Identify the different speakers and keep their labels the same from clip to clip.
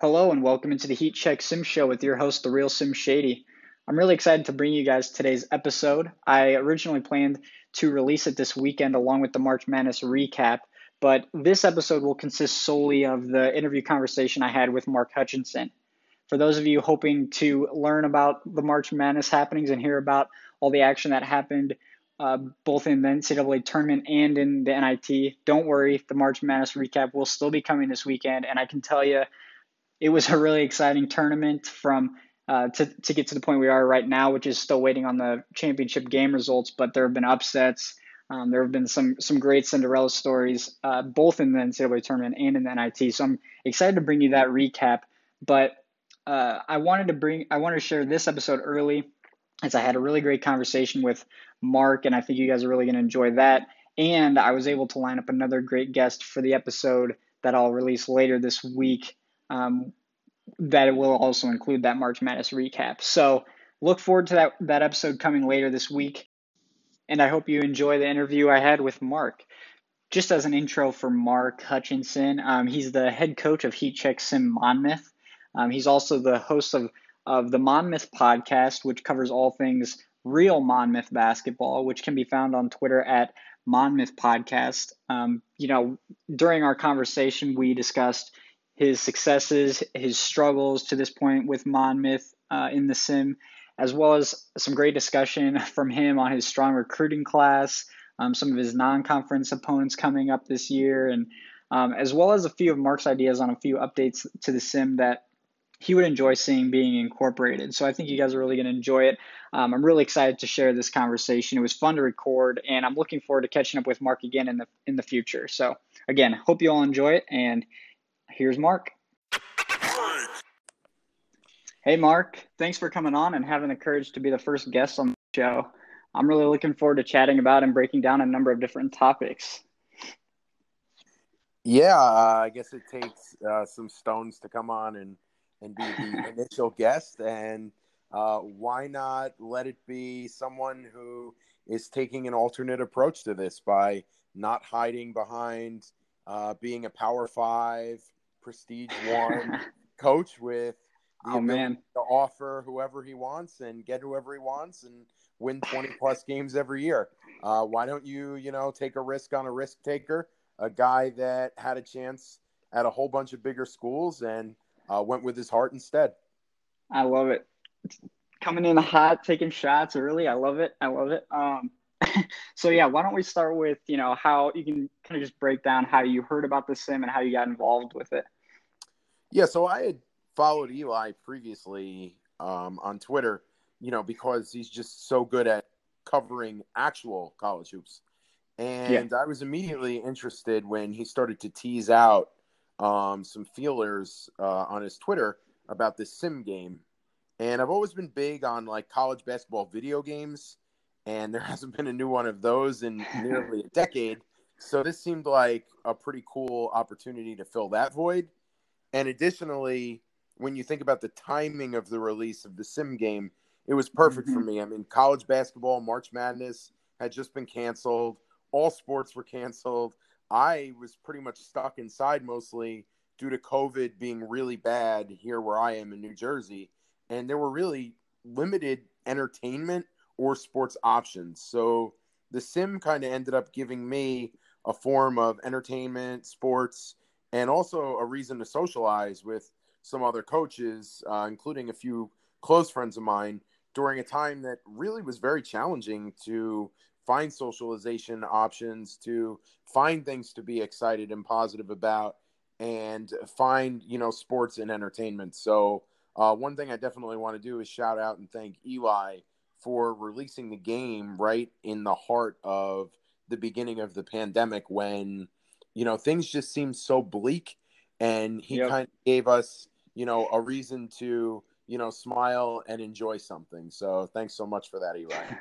Speaker 1: Hello and welcome into the Heat Check Sim Show with your host, the real Sim Shady. I'm really excited to bring you guys today's episode. I originally planned to release it this weekend along with the March Madness recap, but this episode will consist solely of the interview conversation I had with Marc Hutchinson. For those of you hoping to learn about the March Madness happenings and hear about all the action that happened uh, both in the NCAA tournament and in the NIT, don't worry, the March Madness recap will still be coming this weekend, and I can tell you it was a really exciting tournament from uh, to, to get to the point we are right now, which is still waiting on the championship game results. But there have been upsets. Um, there have been some some great Cinderella stories, uh, both in the NCAA tournament and in the NIT. So I'm excited to bring you that recap. But uh, I wanted to bring I wanted to share this episode early, as I had a really great conversation with Marc, and I think you guys are really going to enjoy that. And I was able to line up another great guest for the episode that I'll release later this week um, that will also include that March Madness recap. So look forward to that, that episode coming later this week. And I hope you enjoy the interview I had with Marc. Just as an intro for Marc Hutchinson, um, he's the head coach of Heat Check Sim Monmouth. Um, he's also the host of, of the Monmouth podcast, which covers all things real Monmouth basketball, which can be found on Twitter at Monmouth Podcast. Um, you know, during our conversation, we discussed his successes, his struggles to this point with Monmouth uh, in the sim, as well as some great discussion from him on his strong recruiting class, um, some of his non-conference opponents coming up this year, and um, as well as a few of Marc's ideas on a few updates to the sim that he would enjoy seeing being incorporated. So I think you guys are really going to enjoy it. Um, I'm really excited to share this conversation. It was fun to record, and I'm looking forward to catching up with Marc again in the in the future. So again, hope you all enjoy it, and here's Marc. Hey, Marc. Thanks for coming on and having the courage to be the first guest on the show. I'm really looking forward to chatting about and breaking down a number of different topics.
Speaker 2: Yeah, uh, I guess it takes uh, some stones to come on and, and be the initial guest. And uh, why not let it be someone who is taking an alternate approach to this by not hiding behind uh, being a Power Five prestige one coach with the
Speaker 1: oh, man.
Speaker 2: to offer whoever he wants and get whoever he wants and win 20 plus games every year. Uh, why don't you, you know, take a risk on a risk taker, a guy that had a chance at a whole bunch of bigger schools and uh, went with his heart instead.
Speaker 1: I love it. Coming in hot, taking shots early. I love it. I love it. Um, so yeah, why don't we start with you know how you can kind of just break down how you heard about the sim and how you got involved with it.
Speaker 2: Yeah, so I had followed Eli previously um, on Twitter, you know, because he's just so good at covering actual college hoops. And yeah. I was immediately interested when he started to tease out um, some feelers uh, on his Twitter about this sim game. And I've always been big on like college basketball video games, and there hasn't been a new one of those in nearly a decade. So this seemed like a pretty cool opportunity to fill that void. And additionally, when you think about the timing of the release of the sim game, it was perfect mm-hmm. for me. I mean, college basketball, March Madness had just been canceled, all sports were canceled. I was pretty much stuck inside mostly due to COVID being really bad here where I am in New Jersey. And there were really limited entertainment or sports options. So the sim kind of ended up giving me a form of entertainment, sports, and also a reason to socialize with some other coaches, uh, including a few close friends of mine, during a time that really was very challenging to find socialization options, to find things to be excited and positive about, and find you know sports and entertainment. So uh, one thing I definitely want to do is shout out and thank Eli for releasing the game right in the heart of the beginning of the pandemic when you know, things just seemed so bleak. And he yep. kind of gave us, you know, a reason to, you know, smile and enjoy something. So thanks so much for that, Eli.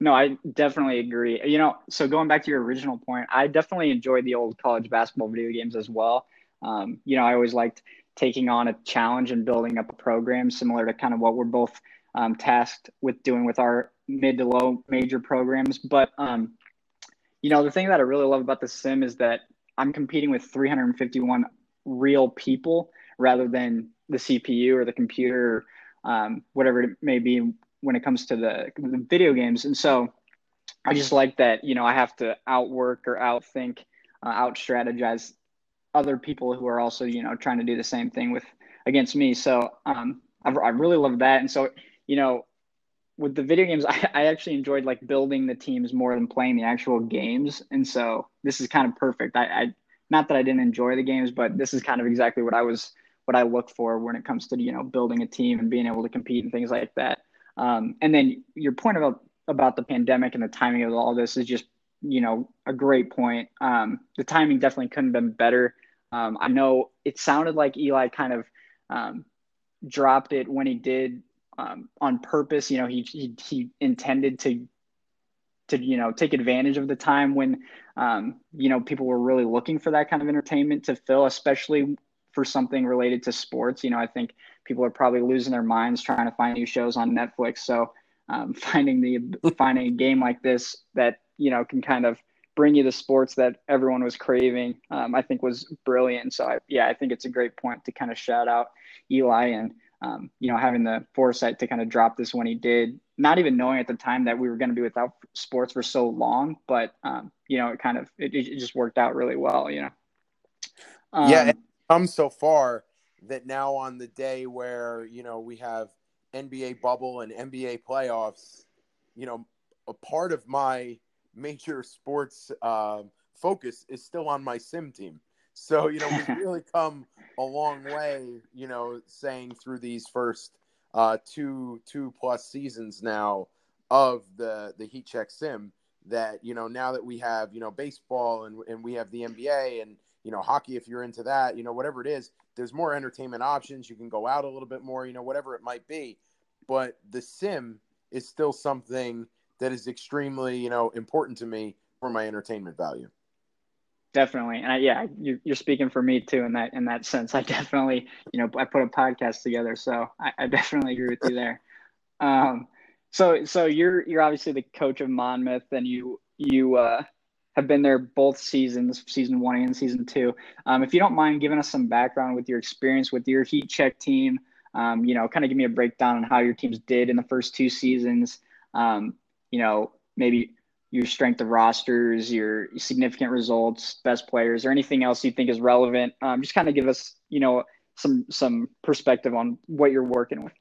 Speaker 1: No, I definitely agree. You know, so going back to your original point, I definitely enjoyed the old college basketball video games as well. Um, you know, I always liked taking on a challenge and building up a program similar to kind of what we're both um, tasked with doing with our mid to low major programs. But um, you know, the thing that I really love about the sim is that I'm competing with 351 real people rather than the CPU or the computer, or, um, whatever it may be when it comes to the, the video games. And so I just like that, you know, I have to outwork or outthink, uh, out strategize other people who are also, you know, trying to do the same thing with against me. So um, I, I really love that. And so, you know, with the video games, I, I actually enjoyed like building the teams more than playing the actual games. And so this is kind of perfect. I, I not that I didn't enjoy the games, but this is kind of exactly what I was what I look for when it comes to you know building a team and being able to compete and things like that. Um, and then your point about about the pandemic and the timing of all this is just you know a great point. Um, the timing definitely couldn't have been better. Um, I know it sounded like Eli kind of um, dropped it when he did um, on purpose. You know, he, he he intended to to you know take advantage of the time when um, you know people were really looking for that kind of entertainment to fill, especially for something related to sports. You know, I think people are probably losing their minds trying to find new shows on Netflix. So um, finding the finding a game like this that you know can kind of bring you the sports that everyone was craving, um, I think was brilliant. So I, yeah, I think it's a great point to kind of shout out Eli and um, you know having the foresight to kind of drop this when he did, not even knowing at the time that we were going to be without sports for so long, but um, you know it kind of it, it, just worked out really well. You know.
Speaker 2: yeah, um, it comes so far that now on the day where you know we have NBA bubble and NBA playoffs, you know, a part of my major sports uh, focus is still on my sim team. So, you know, we've really come a long way, you know, saying through these first uh, two two plus seasons now of the the Heat Check Sim that you know now that we have you know baseball and and we have the NBA and you know hockey if you're into that you know whatever it is there's more entertainment options. You can go out a little bit more you know whatever it might be. But the sim is still something that is extremely you know important to me for my entertainment value.
Speaker 1: Definitely. And I, yeah you, are speaking for me too in that in that sense. I definitely you know i put a podcast together so i, I definitely agree with you there. Um so so you're you're obviously the coach of monmouth and you you uh have been there both seasons season one and season two um, if you don't mind giving us some background with your experience with your heat check team um, you know kind of give me a breakdown on how your teams did in the first two seasons um, you know maybe your strength of rosters, your significant results, best players, or anything else you think is relevant. Um, just kind of give us, you know, some some perspective on what you're working with.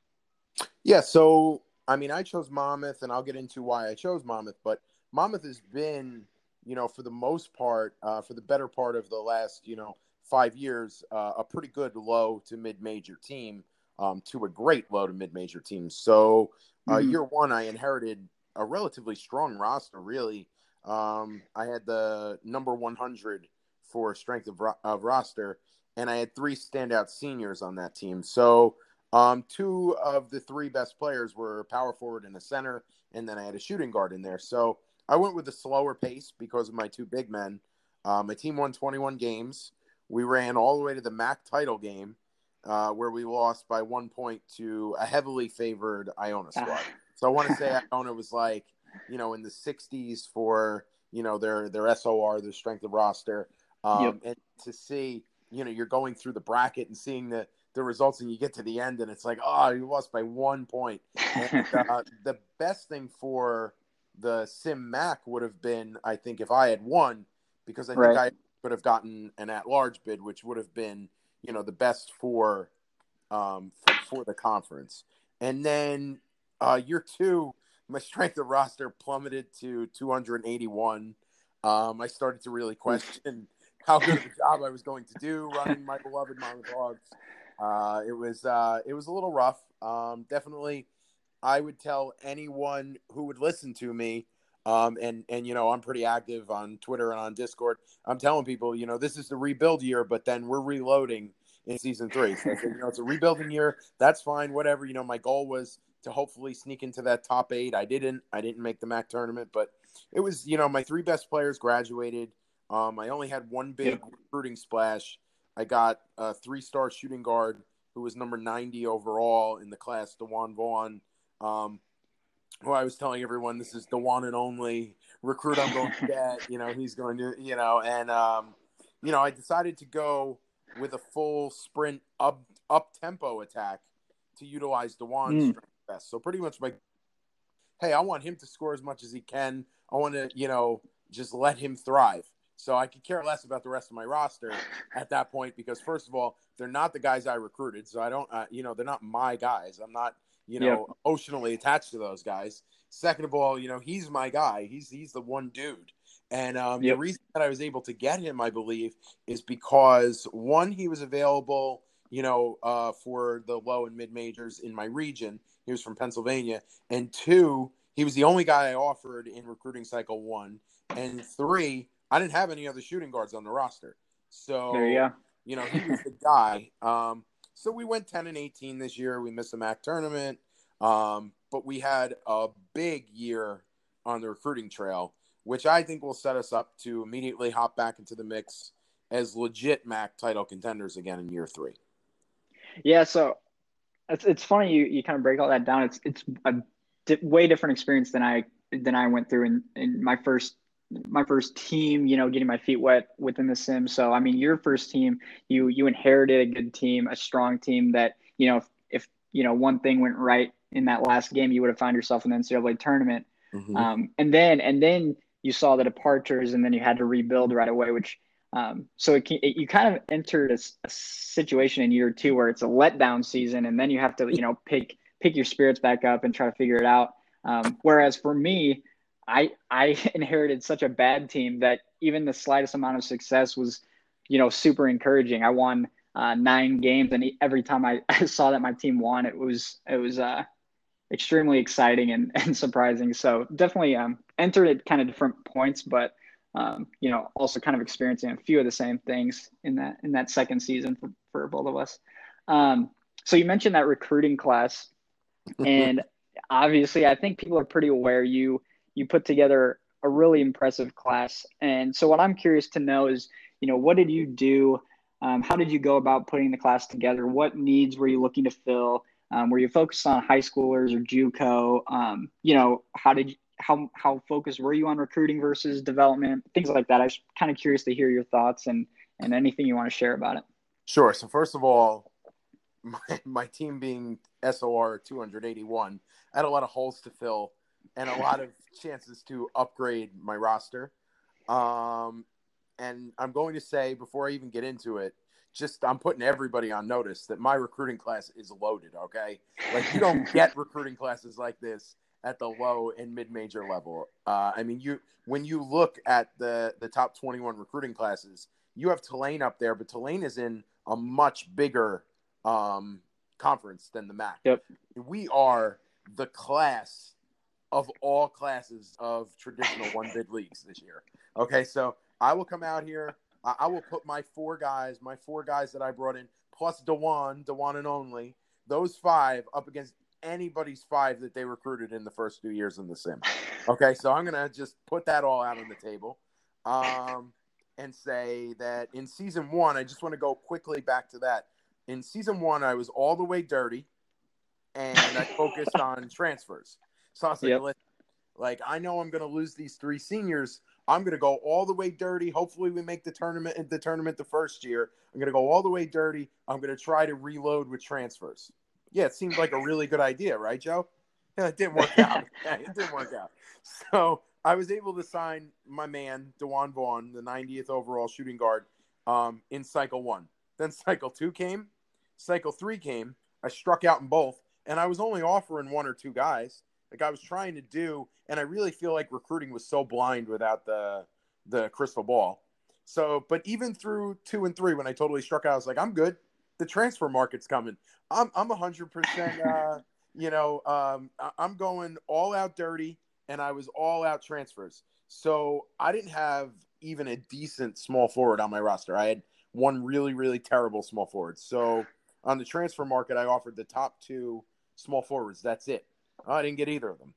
Speaker 2: Yeah. So, I mean, I chose Monmouth, and I'll get into why I chose Monmouth. But Monmouth has been, you know, for the most part, uh, for the better part of the last, you know, five years, uh, a pretty good low to mid major team. Um, to a great low to mid major team. So, uh, mm-hmm. year one, I inherited a relatively strong roster, really. Um, I had the number 100 for strength of, ro- of, roster, and I had three standout seniors on that team. So um, two of the three best players were power forward and a center, and then I had a shooting guard in there. So I went with a slower pace because of my two big men. Uh, my team won 21 games. We ran all the way to the MAAC title game, uh, where we lost by one point to a heavily favored Iona squad. So I want to say Iona was like, you know, in the 60s for, you know, their their SOR, their strength of roster. Um, yep. And to see, you know, you're going through the bracket and seeing the, the results and you get to the end and it's like, oh, you lost by one point. And, uh, the best thing for the Sim MAAC would have been, I think, if I had won, because I think right. I could have gotten an at large bid, which would have been, you know, the best for um, for, for the conference. And then uh, year two, my strength of roster plummeted to 281. Um, I started to really question how good of a job I was going to do running my beloved Hawks. Uh, it was uh, it was a little rough. Um, definitely, I would tell anyone who would listen to me. Um, and and you know I'm pretty active on Twitter and on Discord. I'm telling people, you know, this is the rebuild year, but then we're reloading in season three. So said, you know, it's a rebuilding year. That's fine. Whatever. You know, my goal was to hopefully sneak into that top eight. I didn't. I didn't make the MAAC tournament, but it was you know my three best players graduated. Um, I only had one big recruiting splash. I got a three-star shooting guard who was number 90 overall in the class, Dewan Vaughn. Um, who I was telling everyone this is the one and only recruit I'm going to get. You know, he's going to, you know, and um, you know, I decided to go with a full sprint up up tempo attack to utilize Dewan's mm. strength best. So pretty much my hey, I want him to score as much as he can. I want to, you know, just let him thrive. So I could care less about the rest of my roster at that point because first of all, they're not the guys I recruited, so I don't, uh, you know, they're not my guys. I'm not, you know, yep. emotionally attached to those guys. Second of all, you know, he's my guy. He's he's the one dude. And um, yep. the reason that I was able to get him, I believe, is because one, he was available, you know, uh, for the low and mid majors in my region. He was from Pennsylvania, and two, he was the only guy I offered in recruiting cycle one, and three, I didn't have any other shooting guards on the roster. So
Speaker 1: there you.
Speaker 2: You know, he was the guy. Um, so we went ten and eighteen this year. We missed the MAAC tournament, um, but we had a big year on the recruiting trail, which I think will set us up to immediately hop back into the mix as legit MAAC title contenders again in year three.
Speaker 1: Yeah, so it's it's funny you, you kind of break all that down. It's it's a di- way different experience than I than I went through in, in my first my first team, you know, getting my feet wet within the sim. So I mean, your first team, you you inherited a good team, a strong team that you know if, if you know one thing went right in that last game, you would have found yourself in the NCAA tournament. Mm-hmm. Um, and then and then you saw the departures, and then you had to rebuild right away, which um, so it, it, you kind of entered a, a, situation in year two where it's a letdown season, and then you have to you know pick pick your spirits back up and try to figure it out. Um, whereas for me, I I inherited such a bad team that even the slightest amount of success was you know super encouraging. I won uh, nine games, and every time I, I, saw that my team won, it was it was uh, extremely exciting and, and surprising. So definitely um, entered at kind of different points, but um, you know, also kind of experiencing a few of the same things in that in that second season for, for both of us. Um, so you mentioned that recruiting class, and obviously, I think people are pretty aware you you put together a really impressive class. And so, what I'm curious to know is, you know, what did you do? Um, how did you go about putting the class together? What needs were you looking to fill? Um, were you focused on high schoolers or JUCO? Um, you know, how did how how focused were you on recruiting versus development, things like that. I'm kind of curious to hear your thoughts and and anything you want to share about it.
Speaker 2: Sure. So first of all, my my team being SOR 281, I had a lot of holes to fill and a lot of chances to upgrade my roster. Um, and I'm going to say before I even get into it, just I'm putting everybody on notice that my recruiting class is loaded. Okay, like you don't get recruiting classes like this at the low and mid major level. Uh, I mean, you when you look at the the top 21 recruiting classes, you have Tulane up there, but Tulane is in a much bigger um, conference than the MAAC.
Speaker 1: Yep.
Speaker 2: We are the class of all classes of traditional one bid leagues this year. Okay, so I will come out here. I, I will put my four guys, my four guys that I brought in, plus Dewan, Dewan and only, those five up against anybody's five that they recruited in the first two years in the sim. Okay, so I'm gonna just put that all out on the table, um, and say that in season one, I just want to go quickly back to that. In season one, I was all the way dirty, and I focused on transfers. So I was like, yep. like I know I'm gonna lose these three seniors. I'm gonna go all the way dirty. Hopefully, we make the tournament. The tournament the first year. I'm gonna go all the way dirty. I'm gonna try to reload with transfers yeah, it seemed like a really good idea, right, Joe? Yeah, it didn't work out. it didn't work out. So I was able to sign my man, Dewan Vaughn, the 90th overall shooting guard, um, in cycle one. Then cycle two came, cycle three came. I struck out in both, and I was only offering one or two guys. Like I was trying to do, and I really feel like recruiting was so blind without the the crystal ball. So, but even through two and three, when I totally struck out, I was like, I'm good the transfer market's coming. I'm I'm hundred percent. Uh, you know, um, I'm going all out dirty, and I was all out transfers. So I didn't have even a decent small forward on my roster. I had one really really terrible small forward. So on the transfer market, I offered the top two small forwards. That's it. Oh, I didn't get either of them.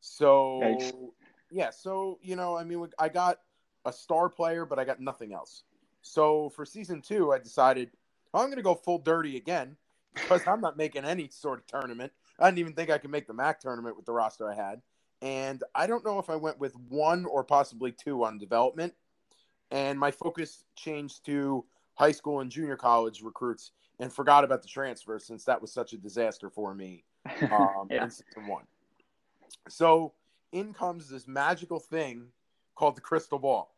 Speaker 2: So yeah, so you know, I mean, I got a star player, but I got nothing else. So for season two, I decided oh, I'm going to go full dirty again because I'm not making any sort of tournament. I didn't even think I could make the MAAC tournament with the roster I had. And I don't know if I went with one or possibly two on development. And my focus changed to high school and junior college recruits and forgot about the transfer since that was such a disaster for me um, yeah. in season one. So in comes this magical thing called the crystal ball.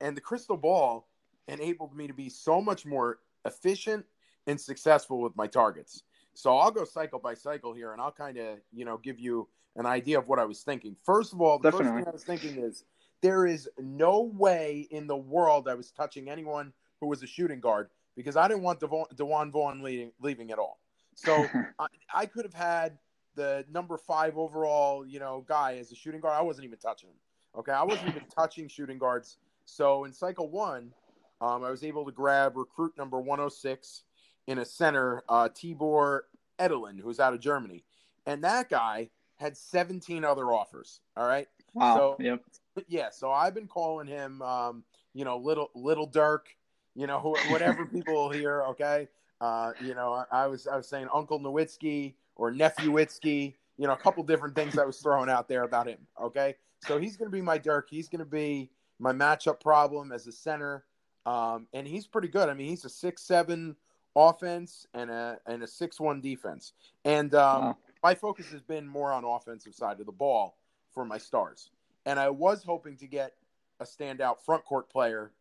Speaker 2: And the crystal ball enabled me to be so much more efficient and successful with my targets. So I'll go cycle by cycle here and I'll kind of, you know, give you an idea of what I was thinking. First of all, the Definitely. first thing I was thinking is there is no way in the world I was touching anyone who was a shooting guard because I didn't want DeJuan Vaughn leaving, leaving at all. So I, I, could have had the number five overall, you know, guy as a shooting guard. I wasn't even touching him. Okay, I wasn't even touching shooting guards. So in cycle one, um, I was able to grab recruit number 106 in a center, uh, Tibor Edelin, who's out of Germany, and that guy had 17 other offers. All right.
Speaker 1: Wow.
Speaker 2: So,
Speaker 1: yep.
Speaker 2: Yeah. So I've been calling him, um, you know, little little Dirk, you know, whatever people hear. Okay. Uh, you know, I, I, was I was saying Uncle Nowitzki or Nephew Witzki. You know, a couple different things I was throwing out there about him. Okay. So he's going to be my Dirk. He's going to be my matchup problem as a center. Um, and he's pretty good. I mean, he's a six seven offense and a and a six one defense. And um, wow. my focus has been more on offensive side of the ball for my stars. And I was hoping to get a standout front court player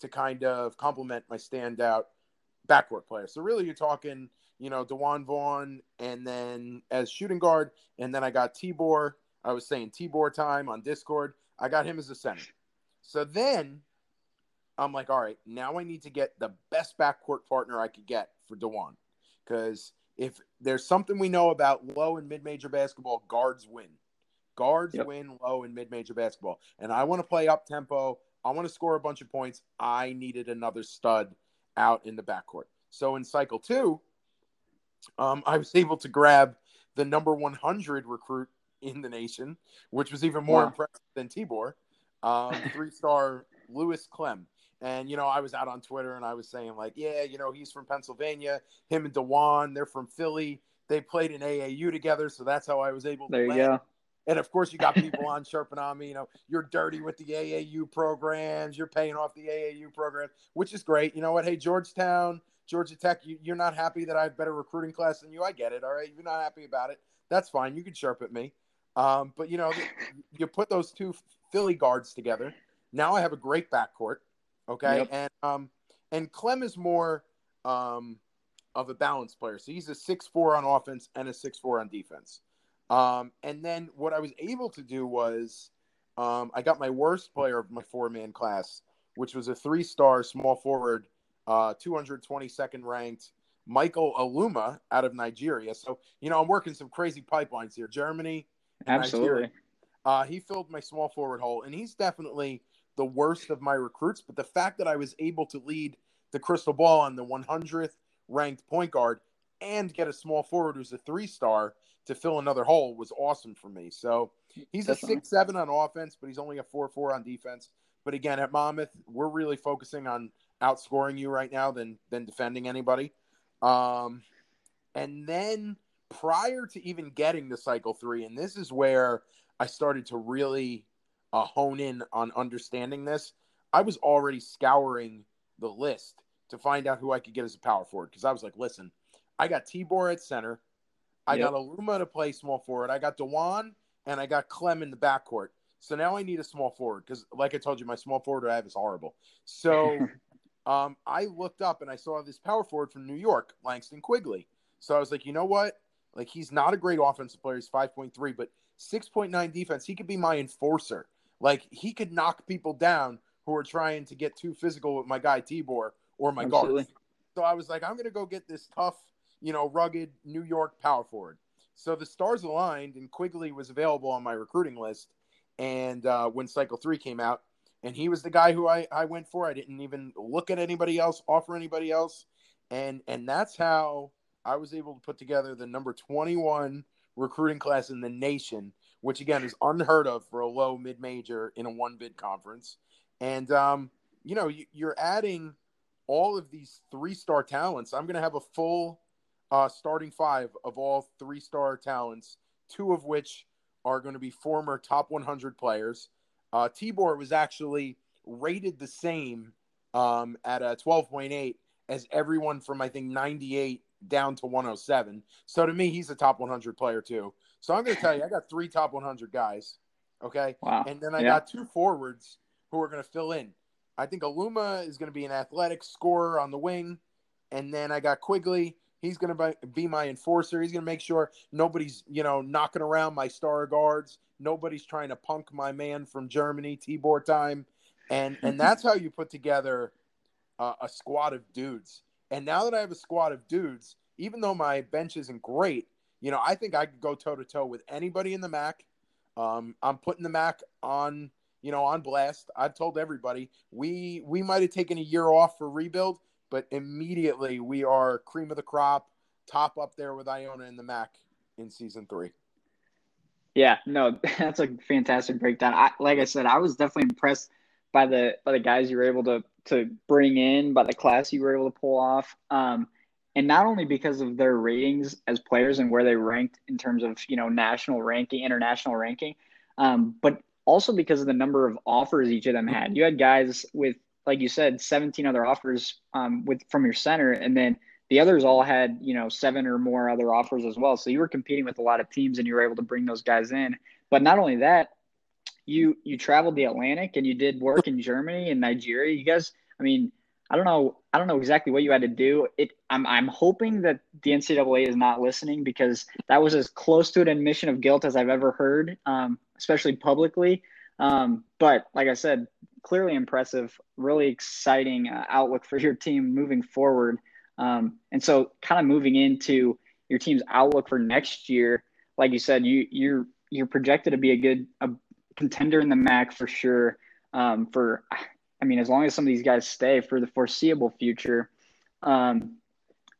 Speaker 2: to kind of complement my standout backcourt player. So really, you're talking, you know, DeJuan Vaughn, and then as shooting guard, and then I got Tibor. I was saying Tibor time on Discord. I got him as a center. So then I'm like, all right, now I need to get the best backcourt partner I could get for DeJuan. Because if there's something we know about low and mid major basketball, guards win. Guards yep. win low and mid major basketball. And I want to play up tempo. I want to score a bunch of points. I needed another stud out in the backcourt. So in cycle two, um, I was able to grab the number 100 recruit in the nation, which was even more wow. impressive than Tibor, um, three star Lewis Clem. And you know, I was out on Twitter and I was saying like, yeah, you know, he's from Pennsylvania. Him and DeJuan, they're from Philly. They played in AAU together, so that's how I was able. to
Speaker 1: There you land. go.
Speaker 2: And of course, you got people on chirping on me. You know, you're dirty with the AAU programs. You're paying off the AAU program, which is great. You know what? Hey, Georgetown, Georgia Tech, you, are not happy that I have better recruiting class than you. I get it. All right, you're not happy about it. That's fine. You can chirp at me. Um, but you know, you put those two Philly guards together. Now I have a great backcourt. Okay, yep. and um, and Clem is more um of a balanced player. So he's a six four on offense and a six four on defense. Um, and then what I was able to do was um, I got my worst player of my four man class, which was a three star small forward, uh, 222nd ranked Michael Aluma out of Nigeria. So, you know, I'm working some crazy pipelines here. Germany.
Speaker 1: Absolutely.
Speaker 2: Uh, he filled my small forward hole, and he's definitely the worst of my recruits. But the fact that I was able to lead the crystal ball on the 100th ranked point guard and get a small forward who's a three star to fill another hole was awesome for me. So he's Definitely. a six seven on offense, but he's only a four four on defense. But again, at Monmouth, we're really focusing on outscoring you right now than than defending anybody. Um, and then prior to even getting to cycle three, and this is where I started to really uh, hone in on understanding this. I was already scouring the list to find out who I could get as a power forward because I was like, listen, I got Tibor at center, I yep. got Aluma to play small forward. I got DeJuan and I got Clem in the backcourt. So now I need a small forward because, like I told you, my small forward I have is horrible. So um, I looked up and I saw this power forward from New York, Langston Quigley. So I was like, you know what? Like he's not a great offensive player. He's five point three, but six point nine defense. He could be my enforcer. Like he could knock people down who are trying to get too physical with my guy Tibor or my guard. So I was like, I'm gonna go get this tough you know, rugged New York power forward. So the stars aligned, and Quigley was available on my recruiting list. And uh, when Cycle Three came out, and he was the guy who I, I went for. I didn't even look at anybody else, offer anybody else, and and that's how I was able to put together the number twenty one recruiting class in the nation, which again is unheard of for a low mid major in a one bid conference. And um, you know, you, you're adding all of these three star talents. I'm going to have a full uh, starting five of all three star talents, two of which are going to be former top 100 players. Uh, Tibor was actually rated the same um, at a 12.8 as everyone from I think 98 down to 107. So to me, he's a top 100 player too. So I'm going to tell you, I got three top 100 guys. Okay.
Speaker 1: Wow.
Speaker 2: And then I
Speaker 1: Yeah.
Speaker 2: got two forwards who are going to fill in. I think Aluma is going to be an athletic scorer on the wing. And then I got Quigley. He's going to be my enforcer. He's going to make sure nobody's, you know, knocking around my star guards. Nobody's trying to punk my man from Germany, Tibor time. And and that's how you put together uh, a squad of dudes. And now that I have a squad of dudes, even though my bench isn't great, you know, I think I could go toe to toe with anybody in the MAAC. Um, I'm putting the MAAC on, you know, on blast. I've told everybody we we might have taken a year off for rebuild, but immediately we are cream of the crop, top up there with Iona and the MAAC in season three.
Speaker 1: Yeah, no, that's a fantastic breakdown. I, like I said, I was definitely impressed by the by the guys you were able to to bring in, by the class you were able to pull off, um, and not only because of their ratings as players and where they ranked in terms of you know national ranking, international ranking, um, but also because of the number of offers each of them had. You had guys with, like you said, 17 other offers um, with from your center, and then the others all had you know seven or more other offers as well. So you were competing with a lot of teams and you were able to bring those guys in. But not only that you you traveled the atlantic and you did work in germany and nigeria. You guys i mean i don't know i don't know exactly what you had to do. It i'm, I'm hoping that the ncaa is not listening because that was as close to an admission of guilt as i've ever heard um, especially publicly. Um, but like i said clearly impressive really exciting uh, outlook for your team moving forward um, and so, kind of moving into your team's outlook for next year, like you said, you you're you're projected to be a good a contender in the MAAC for sure. Um, for I mean, as long as some of these guys stay for the foreseeable future. Um,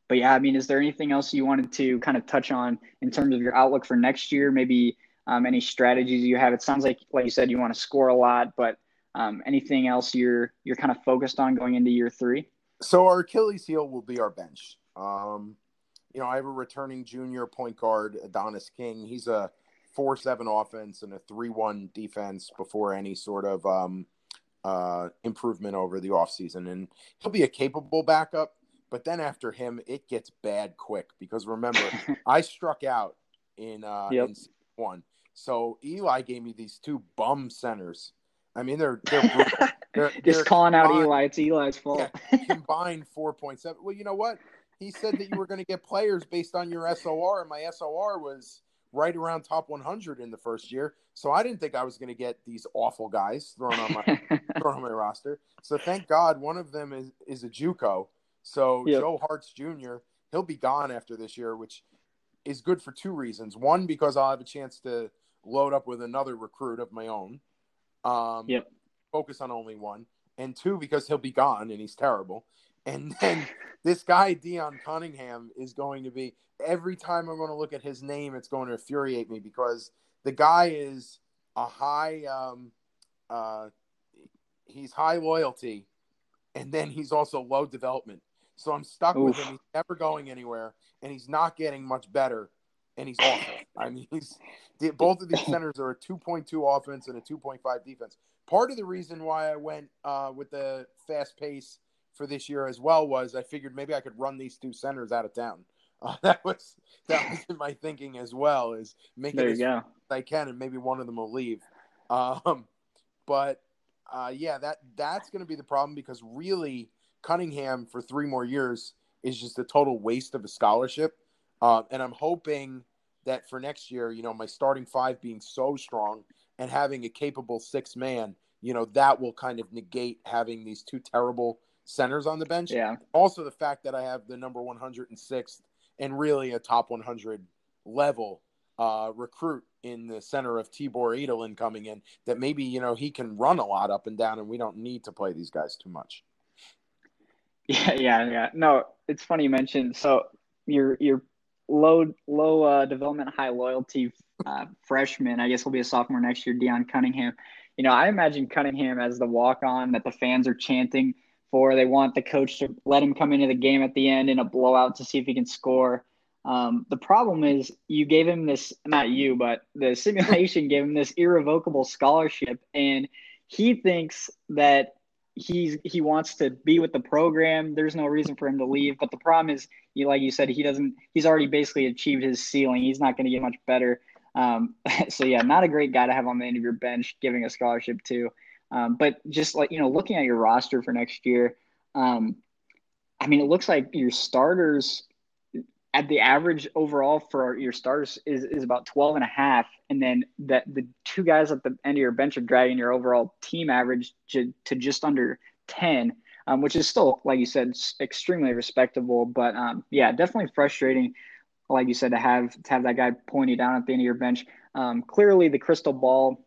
Speaker 1: but yeah, I mean, is there anything else you wanted to kind of touch on in terms of your outlook for next year? Maybe um, any strategies you have? It sounds like, like you said, you want to score a lot, but um, anything else you're you're kind of focused on going into year three?
Speaker 2: So our Achilles heel will be our bench. Um, you know, I have a returning junior point guard, Adonis King. He's a four-seven offense and a three-one defense before any sort of um, uh, improvement over the offseason. and he'll be a capable backup. But then after him, it gets bad quick because remember, I struck out in uh,
Speaker 1: Yep.
Speaker 2: in one. So Eli gave me these two bum centers. I mean, they're they're. They're,
Speaker 1: Just
Speaker 2: they're
Speaker 1: calling out Eli. It's Eli's fault.
Speaker 2: combined 4.7. Well, you know what? He said that you were going to get players based on your SOR, and my SOR was right around top 100 in the first year. So I didn't think I was going to get these awful guys thrown on my thrown on my roster. So thank God one of them is is a JUCO. So
Speaker 1: Yep.
Speaker 2: Joe Hart's Jr. He'll be gone after this year, which is good for two reasons. One, because I'll have a chance to load up with another recruit of my own. Um,
Speaker 1: Yep.
Speaker 2: Focus on only one, and two, because he'll be gone and he's terrible. And then this guy Dion Cunningham is going to be every time I'm going to look at his name, it's going to infuriate me because the guy is a high, um, uh, he's high loyalty, and then he's also low development. So I'm stuck with him. He's never going anywhere, and he's not getting much better. And he's awful. I mean, he's the, both of these centers are a 2.2 offense and a 2.5 defense. Part of the reason why I went uh, with the fast pace for this year as well was I figured maybe I could run these two centers out of town. Uh, that was that was in my thinking as well. Is make
Speaker 1: there
Speaker 2: it as. I can, and maybe one of them will leave. Um, but uh, yeah, that that's going to be the problem because really Cunningham for three more years is just a total waste of a scholarship. Uh, and I'm hoping that for next year, you know, my starting five being so strong and having a capable six man, you know, that will kind of negate having these two terrible centers on the bench.
Speaker 1: Yeah.
Speaker 2: Also, the fact that I have the number 106th and really a top 100 level uh, recruit in the center of Tibor Edelin coming in, that maybe, you know, he can run a lot up and down and we don't need to play these guys too much.
Speaker 1: Yeah, yeah, yeah. No, it's funny you mentioned. So your your low low uh, development, high loyalty uh, freshman. I guess will be a sophomore next year. Dion Cunningham. You know, I imagine Cunningham as the walk on that the fans are chanting for. They want the coach to let him come into the game at the end in a blowout to see if he can score. Um, the problem is you gave him this, not you, but the simulation gave him this irrevocable scholarship, and he thinks that he's he wants to be with the program. There's no reason for him to leave. But the problem is, you like you said, he doesn't. He's already basically achieved his ceiling. He's not going to get much better. Um, so yeah, not a great guy to have on the end of your bench, giving a scholarship to. Um, but just like you know, looking at your roster for next year, um, I mean, it looks like your starters at the average overall for your starters is, is about 12 and a half. And then that the two guys at the end of your bench are dragging your overall team average to, to just under 10, um, which is still, like you said, extremely respectable. But um, yeah, definitely frustrating, like you said, to have to have that guy pointing down at the end of your bench. Um, clearly, the crystal ball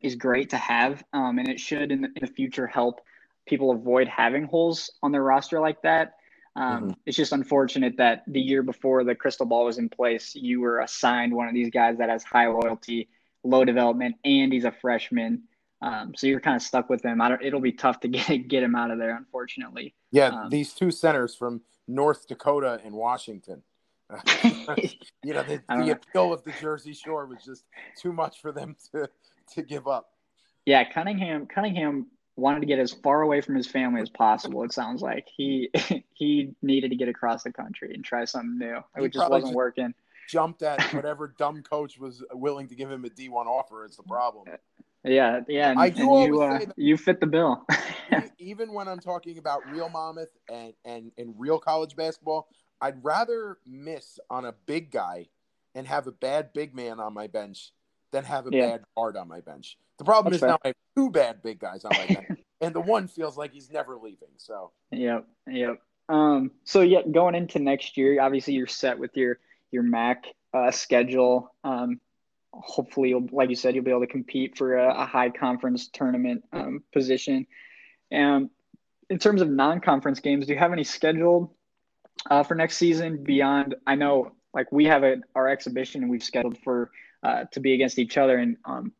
Speaker 1: is great to have, um, and it should in the, in the future help people avoid having holes on their roster like that. Um, mm-hmm. It's just unfortunate that the year before the crystal ball was in place, you were assigned one of these guys that has high loyalty, low development, and he's a freshman. Um, so you're kind of stuck with him. I don't, it'll be tough to get get him out of there, unfortunately.
Speaker 2: Yeah,
Speaker 1: um,
Speaker 2: these two centers from North Dakota and Washington. you know, the, the appeal of the Jersey Shore was just too much for them to to give up.
Speaker 1: Yeah, Cunningham. Cunningham wanted to get as far away from his family as possible. It sounds like he he needed to get across the country and try something new. It just wasn't just working.
Speaker 2: Jumped at whatever dumb coach was willing to give him a D one offer. Is the problem.
Speaker 1: Yeah, yeah. And, I do and you, uh, you fit the bill.
Speaker 2: even when I'm talking about real Monmouth and, and and real college basketball, I'd rather miss on a big guy and have a bad big man on my bench than have a yeah. bad guard on my bench. The problem That's is fair. now I have two bad big guys on my bench, and the one feels like he's never leaving. So.
Speaker 1: Yep. Yep. Um. So yeah, going into next year, obviously you're set with your your MAAC uh, schedule. Um. Hopefully, like you said, you'll be able to compete for a, a high conference tournament um, position. And in terms of non-conference games, do you have any scheduled uh, for next season beyond? I know, like we have a, our exhibition, and we've scheduled for uh, to be against each other. And um,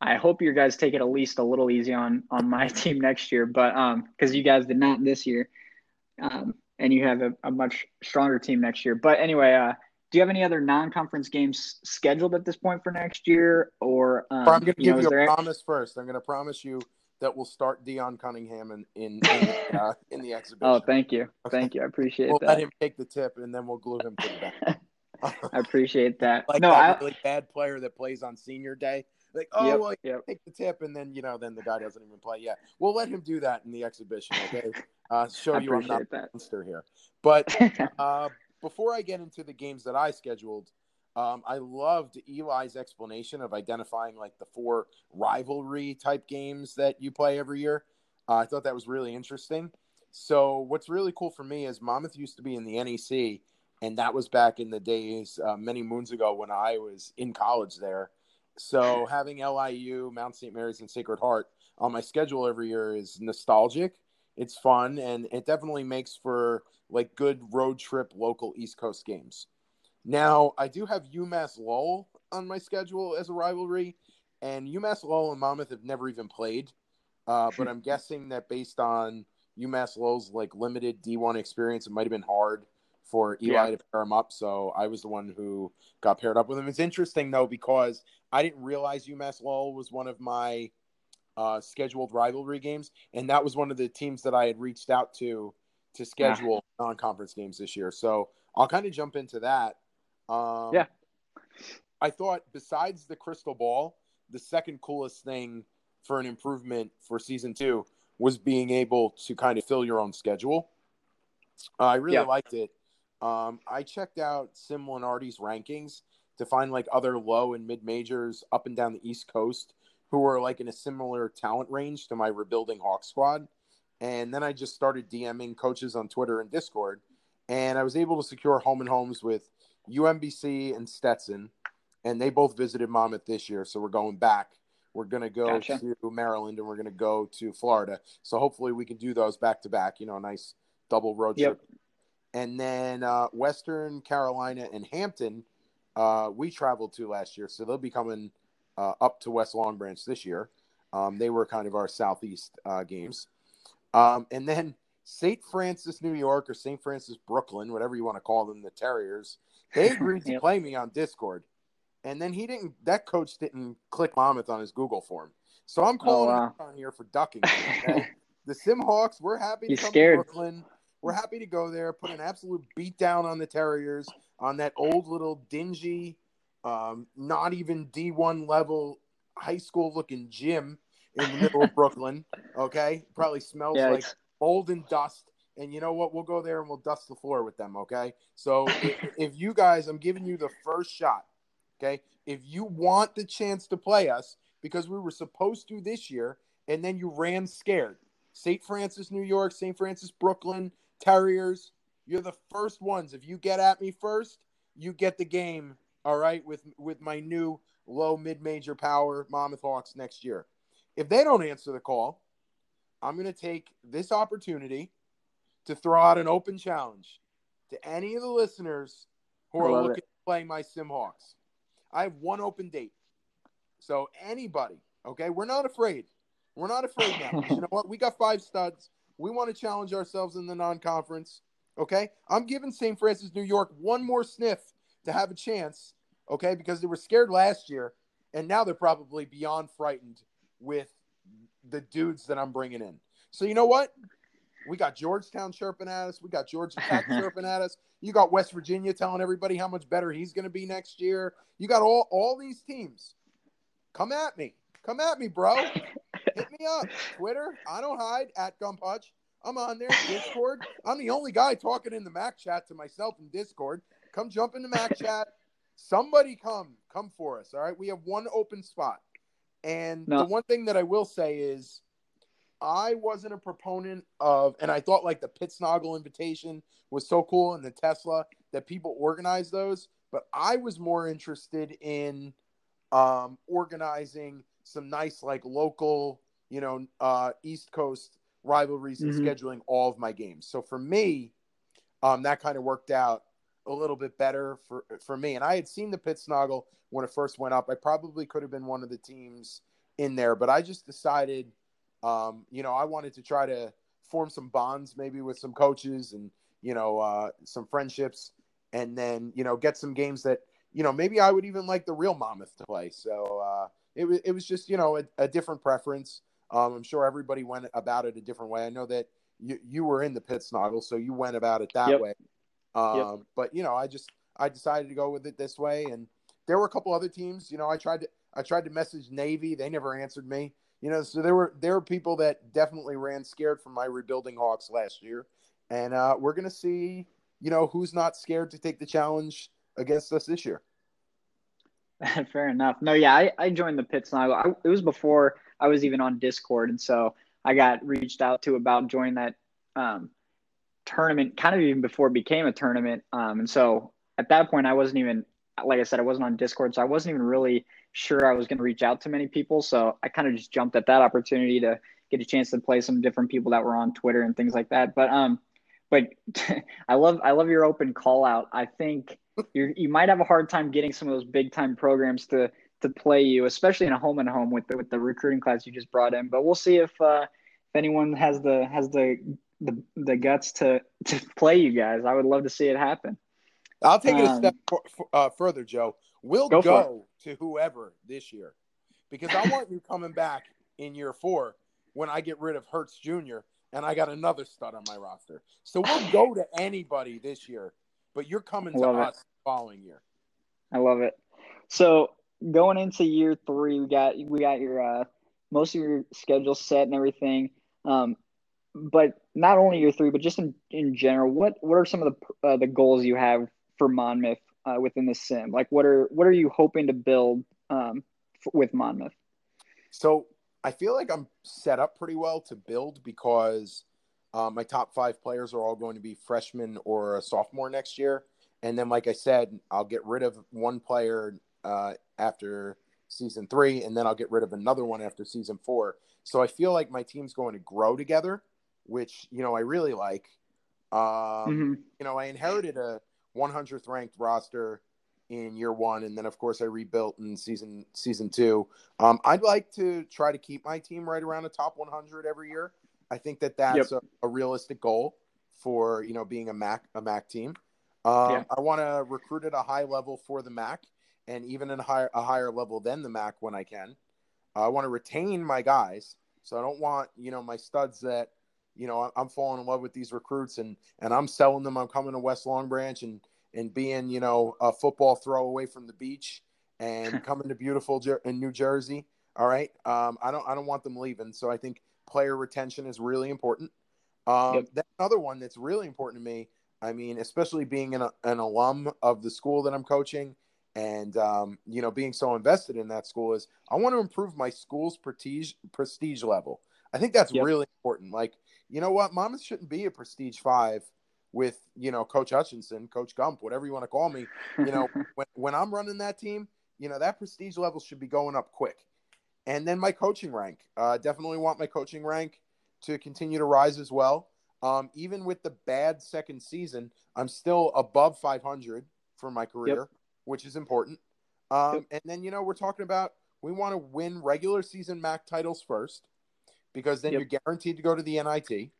Speaker 1: I hope you guys take it at least a little easy on on my team next year, but um, because you guys did not this year, um, and you have a, a much stronger team next year. But anyway, uh, do you have any other non-conference games scheduled at this point for next year, or um,
Speaker 2: I'm going to give you, know, you a promise first. I'm going to promise you that we'll start Dion Cunningham in in in, uh, in the exhibition.
Speaker 1: Oh, thank you, thank you, I appreciate
Speaker 2: we'll
Speaker 1: that.
Speaker 2: Let him take the tip, and then we'll glue him to the back.
Speaker 1: I appreciate that.
Speaker 2: like
Speaker 1: no,
Speaker 2: that
Speaker 1: I,
Speaker 2: really bad player that plays on senior day. Like, oh, yep, well, yep. take the tip, and then you know, then the guy doesn't even play. Yeah, we'll let him do that in the exhibition. Okay, uh, show you I'm not that. a monster here. But uh, before I get into the games that I scheduled, um, I loved Eli's explanation of identifying like the four rivalry type games that you play every year. Uh, I thought that was really interesting. So, what's really cool for me is Monmouth used to be in the NEC, and that was back in the days uh, many moons ago when I was in college there. So having LIU, Mount St. Mary's, and Sacred Heart on my schedule every year is nostalgic. It's fun, and it definitely makes for like good road trip local East Coast games. Now I do have UMass Lowell on my schedule as a rivalry, and UMass Lowell and Monmouth have never even played. Uh, but I'm guessing that based on UMass Lowell's like limited D1 experience, it might have been hard for Eli yeah. to pair him up. So I was the one who got paired up with him. It's interesting though because I didn't realize UMass Lowell was one of my uh, scheduled rivalry games, and that was one of the teams that I had reached out to to schedule yeah. non-conference games this year. So I'll kind of jump into that. Um,
Speaker 1: yeah,
Speaker 2: I thought besides the crystal ball, the second coolest thing for an improvement for season two was being able to kind of fill your own schedule. Uh, I really yeah. liked it um, I checked out Sim Lunardi's rankings to find like other low and mid majors up and down the East Coast who were like in a similar talent range to my rebuilding Hawk squad. And then I just started DMing coaches on Twitter and Discord. And I was able to secure home and homes with UMBC and Stetson. And they both visited Monmouth this year. So we're going back. We're going to go gotcha. to Maryland and we're going to go to Florida. So hopefully we can do those back to back, you know, a nice double road yep. trip and then uh, Western Carolina and Hampton, uh, we traveled to last year, so they'll be coming uh, up to West Long Branch this year. Um, they were kind of our southeast uh, games, um, and then St. Francis, New York, or St. Francis, Brooklyn, whatever you want to call them, the Terriers They agreed to play me on Discord, and then he didn't. That coach didn't click Monmouth on his Google form, so I'm oh, calling oh, wow. on here for ducking. Okay? the Simhawks, we're happy to He's come scared. to Brooklyn. We're happy to go there, put an absolute beat down on the Terriers on that old little dingy, um, not even D1 level high school looking gym in the middle of Brooklyn. Okay, probably smells yeah, like old and dust. And you know what? We'll go there and we'll dust the floor with them. Okay. So if, if you guys, I'm giving you the first shot. Okay. If you want the chance to play us, because we were supposed to this year, and then you ran scared. St. Francis, New York, St. Francis, Brooklyn, Terriers. You're the first ones. If you get at me first, you get the game. All right, with with my new low mid major power Monmouth Hawks next year. If they don't answer the call, I'm going to take this opportunity to throw out an open challenge to any of the listeners who are looking it. to play my Sim Hawks. I have one open date. So anybody, okay, we're not afraid. We're not afraid now. you know what? We got five studs. We want to challenge ourselves in the non-conference. Okay, I'm giving St. Francis, New York, one more sniff to have a chance. Okay, because they were scared last year, and now they're probably beyond frightened with the dudes that I'm bringing in. So you know what? We got Georgetown chirping at us. We got Georgia Tech chirping at us. You got West Virginia telling everybody how much better he's going to be next year. You got all all these teams. Come at me. Come at me, bro. Hit me up. Twitter. I don't hide at Gumphutch. I'm on there. Discord. I'm the only guy talking in the MAAC chat to myself in Discord. Come jump in the MAAC chat. Somebody come. Come for us. All right. We have one open spot. And no. the one thing that I will say is I wasn't a proponent of, and I thought like the Pittsnogle invitation was so cool and the Tesla that people organize those, but I was more interested in um, organizing some nice like local, you know, uh, East Coast rivalries and mm-hmm. scheduling all of my games. So for me, um, that kind of worked out a little bit better for for me. And I had seen the Pittsnogle when it first went up. I probably could have been one of the teams in there, but I just decided, um, you know, I wanted to try to form some bonds, maybe with some coaches and you know uh, some friendships, and then you know get some games that you know maybe I would even like the real Monmouth to play. So uh, it was it was just you know a, a different preference. Um, I'm sure everybody went about it a different way. I know that you you were in the Pittsnogle, so you went about it that yep. way. Um, yep. But you know, I just I decided to go with it this way, and there were a couple other teams. You know, I tried to I tried to message Navy, they never answered me. You know, so there were there were people that definitely ran scared from my rebuilding Hawks last year, and uh, we're gonna see you know who's not scared to take the challenge against us this year.
Speaker 1: Fair enough. No, yeah, I, I joined the Pittsnogle. It was before I was even on Discord, and so I got reached out to about joining that um, tournament, kind of even before it became a tournament. Um, and so at that point, I wasn't even, like I said, I wasn't on Discord, so I wasn't even really sure I was going to reach out to many people. So I kind of just jumped at that opportunity to get a chance to play some different people that were on Twitter and things like that. But um, but I love I love your open call out. I think you you might have a hard time getting some of those big time programs to to play you, especially in a home and home with the with the recruiting class you just brought in. But we'll see if uh, if anyone has the has the the the guts to to play you guys. I would love to see it happen.
Speaker 2: I'll take it a step um, uh, further, Joe. We'll go, go to whoever this year because I want you coming back in year four when I get rid of Hertz Jr. and I got another stud on my roster. So we'll go to anybody this year, but you're coming to us following year.
Speaker 1: I love it. So going into year three, we got we got your uh, most of your schedule set and everything. Um, but not only year three, but just in, in general, what what are some of the uh, the goals you have for Monmouth uh, within the sim? Like, what are what are you hoping to build um, f- with Monmouth?
Speaker 2: So I feel like I'm set up pretty well to build because uh, my top five players are all going to be freshmen or a sophomore next year. And then, like I said, I'll get rid of one player uh, after season three, and then I'll get rid of another one after season four. So I feel like my team's going to grow together, which you know I really like. Um, mm-hmm. You know, I inherited a 100th ranked roster in year one, and then of course I rebuilt in season season two. Um, I'd like to try to keep my team right around the top 100 every year. I think that that's yep. a, a, realistic goal for you know being a MAAC a MAAC team. Um, yeah. I want to recruit at a high level for the MAAC and even in a higher, a higher level than the MAAC when I can. I want to retain my guys. So I don't want, you know, my studs that, you know, I'm falling in love with these recruits and, and I'm selling them. I'm coming to West Long Branch and, and being, you know, a football throw away from the beach and coming to beautiful Jer- in New Jersey. All right. Um, I don't, I don't want them leaving. So I think player retention is really important. Um, yep. Then another one that's really important to me. I mean, especially being an, an alum of the school that I'm coaching and um, you know being so invested in that school is i want to improve my school's prestige prestige level. I think that's yep. really important. Like you know what? Monmouth shouldn't be a prestige five with you know coach hutchinson coach gump whatever you want to call me. You know when, when i'm running that team you know that prestige level should be going up quick. And then my coaching rank. Uh, definitely want my coaching rank to continue to rise as well. Um, even with the bad second season i'm still above 500 for my career. yep which is important. Um, and then you know we're talking about we want to win regular season MAAC titles first, because then yep. you're guaranteed to go to the NIT.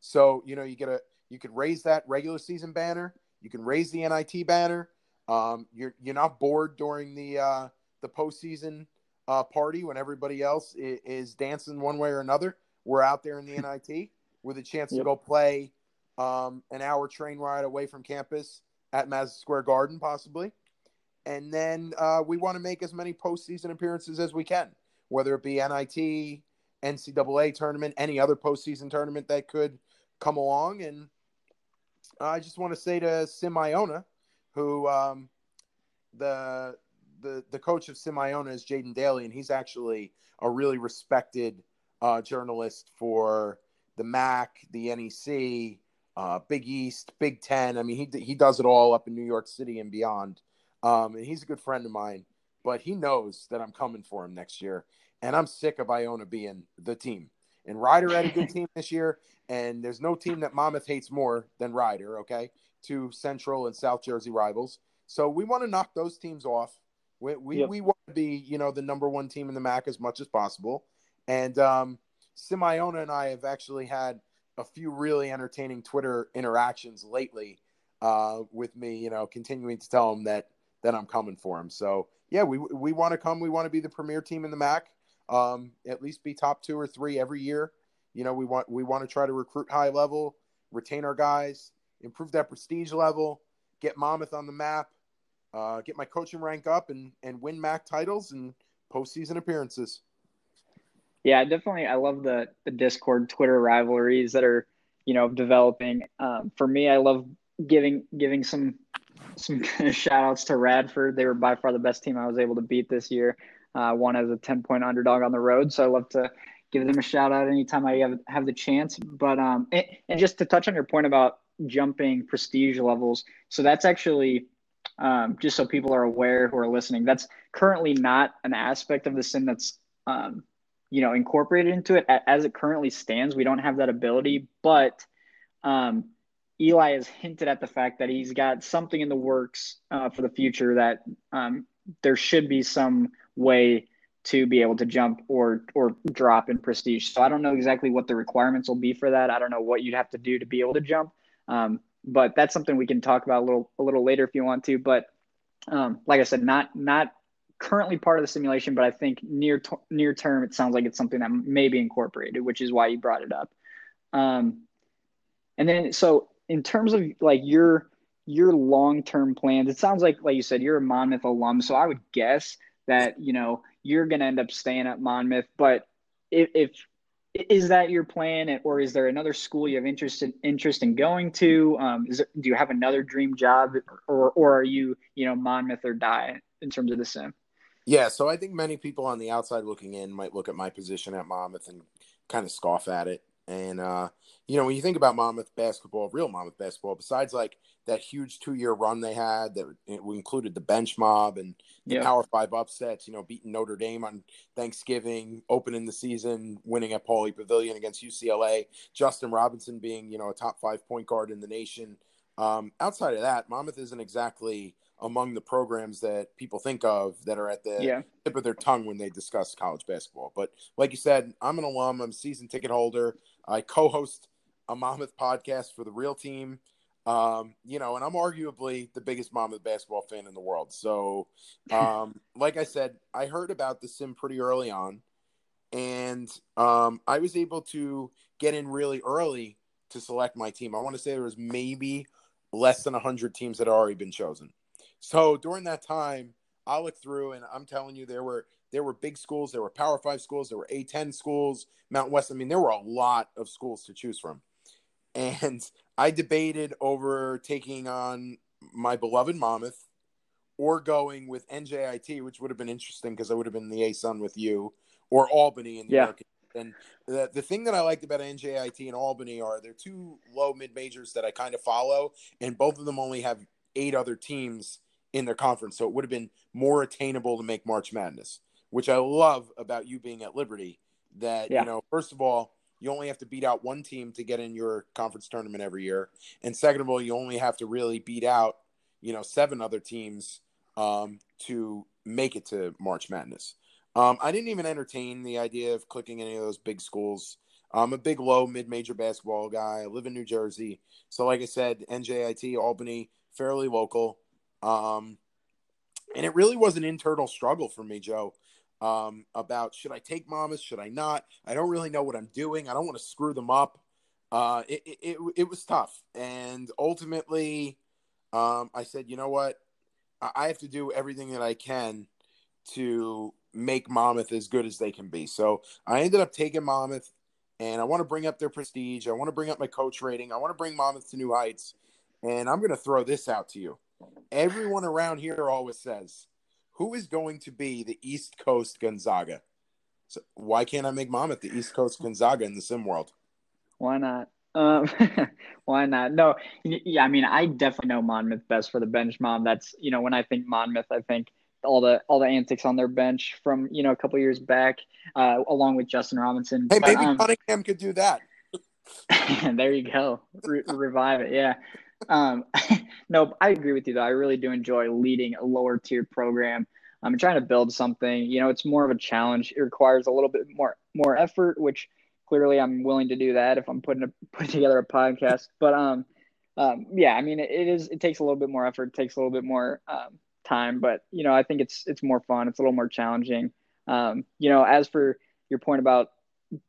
Speaker 2: So you know you get a you could raise that regular season banner. You can raise the NIT banner. Um, you're you're not bored during the uh, the postseason uh, party when everybody else is, is, dancing one way or another. We're out there in the NIT with a chance yep. to go play um, an hour train ride away from campus at Madison Square Garden, possibly and then uh, we want to make as many postseason appearances as we can, whether it be NIT, NCAA tournament, any other postseason tournament that could come along. And I just want to say to Sim Iona, who um, the the the coach of Sim Iona is Jaden Daly, and he's actually a really respected uh, journalist for the MAAC, the NEC, uh, Big East, Big Ten. I mean, he he does it all up in New York City and beyond. Um, and he's a good friend of mine, but he knows that I'm coming for him next year. And I'm sick of Iona being the team. And Rider had a good team this year, and there's no team that Monmouth hates more than Rider, okay? Two Central and South Jersey rivals. So we want to knock those teams off. We, we, yep. we want to be, you know, the number one team in the MAAC as much as possible. And um, Sim Iona and I have actually had a few really entertaining Twitter interactions lately uh, with me, you know, continuing to tell him that then I'm coming for him. So yeah, we we want to come. We want to be the premier team in the MAAC. Um, at least be top two or three every year. You know, we want we want to try to recruit high level, retain our guys, improve that prestige level, get Monmouth on the map, uh, get my coaching rank up, and and win MAAC titles and postseason appearances.
Speaker 1: Yeah, definitely. I love the the Discord, Twitter rivalries that are you know developing. Um, for me, I love giving giving some some shout outs to Radford. They were by far the best team I was able to beat this year. Uh, won as a 10 point underdog on the road. So I love to give them a shout out anytime I have, have the chance. But, um, and, and just to touch on your point about jumping prestige levels. So that's actually, um, just so people are aware who are listening, that's currently not an aspect of the sim that's, um, you know, incorporated into it. As it currently stands, we don't have that ability, but, um, Eli has hinted at the fact that he's got something in the works uh, for the future that um, there should be some way to be able to jump or or drop in prestige. So I don't know exactly what the requirements will be for that. I don't know what you'd have to do to be able to jump. Um, but that's something we can talk about a little a little later if you want to. But um, like I said, not not currently part of the simulation, but I think near t- near term it sounds like it's something that may be incorporated, which is why you brought it up. Um, and then so in terms of like your your long term plans, it sounds like like you said you're a Monmouth alum, so I would guess that you know you're going to end up staying at Monmouth. But if, if is that your plan, or is there another school you have interest in, interest in going to? Um, is there, do you have another dream job, or or are you you know Monmouth or die in terms of the sim?
Speaker 2: Yeah, so I think many people on the outside looking in might look at my position at Monmouth and kind of scoff at it. And uh, you know, when you think about Monmouth basketball, real Monmouth basketball, besides like that huge two-year run they had that included the bench mob and the yeah. Power Five upsets, you know, beating Notre Dame on Thanksgiving, opening the season, winning at Pauley Pavilion against UCLA, Justin Robinson being you know a top five point guard in the nation. Um, outside of that, Monmouth isn't exactly among the programs that people think of that are at the yeah. tip of their tongue when they discuss college basketball. But like you said, I'm an alum. I'm a season ticket holder. I co-host a Monmouth podcast for the Real Team. Um, you know, and I'm arguably the biggest Monmouth basketball fan in the world. So, um, like I said, I heard about the sim pretty early on, and um, I was able to get in really early to select my team. I want to say there was maybe less than 100 teams that had already been chosen. So during that time, I looked through and I'm telling you, there were there were big schools, there were Power Five schools, there were A10 schools, Mountain West. I mean, there were a lot of schools to choose from. And I debated over taking on my beloved Monmouth or going with NJIT, which would have been interesting because I would have been the A ASUN with you, or Albany in New
Speaker 1: Yeah.
Speaker 2: York. And the, the thing that I liked about NJIT and Albany are they're two low mid majors that I kind of follow, and both of them only have eight other teams in their conference. So it would have been more attainable to make March Madness, which I love about you being at Liberty. That,
Speaker 1: Yeah.
Speaker 2: you know, first of all, you only have to beat out one team to get in your conference tournament every year. And second of all, you only have to really beat out, you know, seven other teams um, to make it to March Madness. Um, I didn't even entertain the idea of clicking any of those big schools. I'm a big low mid major basketball guy. I live in New Jersey. So, like I said, NJIT, Albany, fairly local. Um, and it really was an internal struggle for me, Joe, um, about should I take Monmouth? Should I not? I don't really know what I'm doing. I don't want to screw them up. Uh, it, it, it, it was tough. And ultimately, um, I said, you know what? I, have to do everything that I can to make Monmouth as good as they can be. So I ended up taking Monmouth, and I want to bring up their prestige. I want to bring up my coach rating. I want to bring Monmouth to new heights. And I'm going to throw this out to you. Everyone around here always says, who is going to be the East Coast Gonzaga? So why can't I make Monmouth the East Coast Gonzaga in the sim world?
Speaker 1: Why not? Um, why not? No, yeah, I mean, I definitely know Monmouth best for the bench mob. That's you know, when I think Monmouth, I think all the all the antics on their bench from you know a couple years back, uh, along with Justin Robinson.
Speaker 2: Hey,
Speaker 1: But,
Speaker 2: maybe
Speaker 1: um,
Speaker 2: Cunningham could do that.
Speaker 1: there you go. Re- revive it. Yeah. Um, no, I agree with you though. I really do enjoy leading a lower tier program. I'm trying to build something. You know, it's more of a challenge. It requires a little bit more more effort, which clearly I'm willing to do that if I'm putting a, putting together a podcast. But um, um, yeah, I mean, it, it is. It takes a little bit more effort. It takes a little bit more um, time. But you know, I think it's it's more fun. It's a little more challenging. Um, you know, as for your point about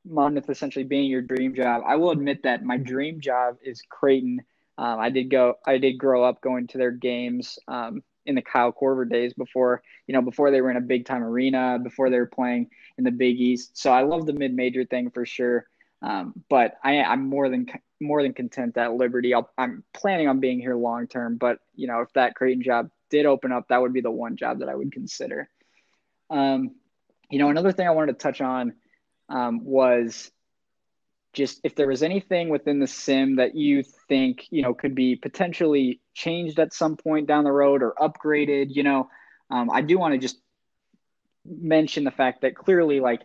Speaker 1: Monmouth essentially being your dream job, I will admit that my dream job is Creighton. Um, I did go. I did grow up going to their games um, in the Kyle Korver days before you know before they were in a big time arena, before they were playing in the Big East. So I love the mid major thing for sure. Um, but I, I'm more than more than content at Liberty. I'll, I'm planning on being here long term. But you know, if that Creighton job did open up, that would be the one job that I would consider. Um, you know, another thing I wanted to touch on um, was just if there was anything within the sim that you think you know could be potentially changed at some point down the road or upgraded you know um, i do want to just mention the fact that clearly like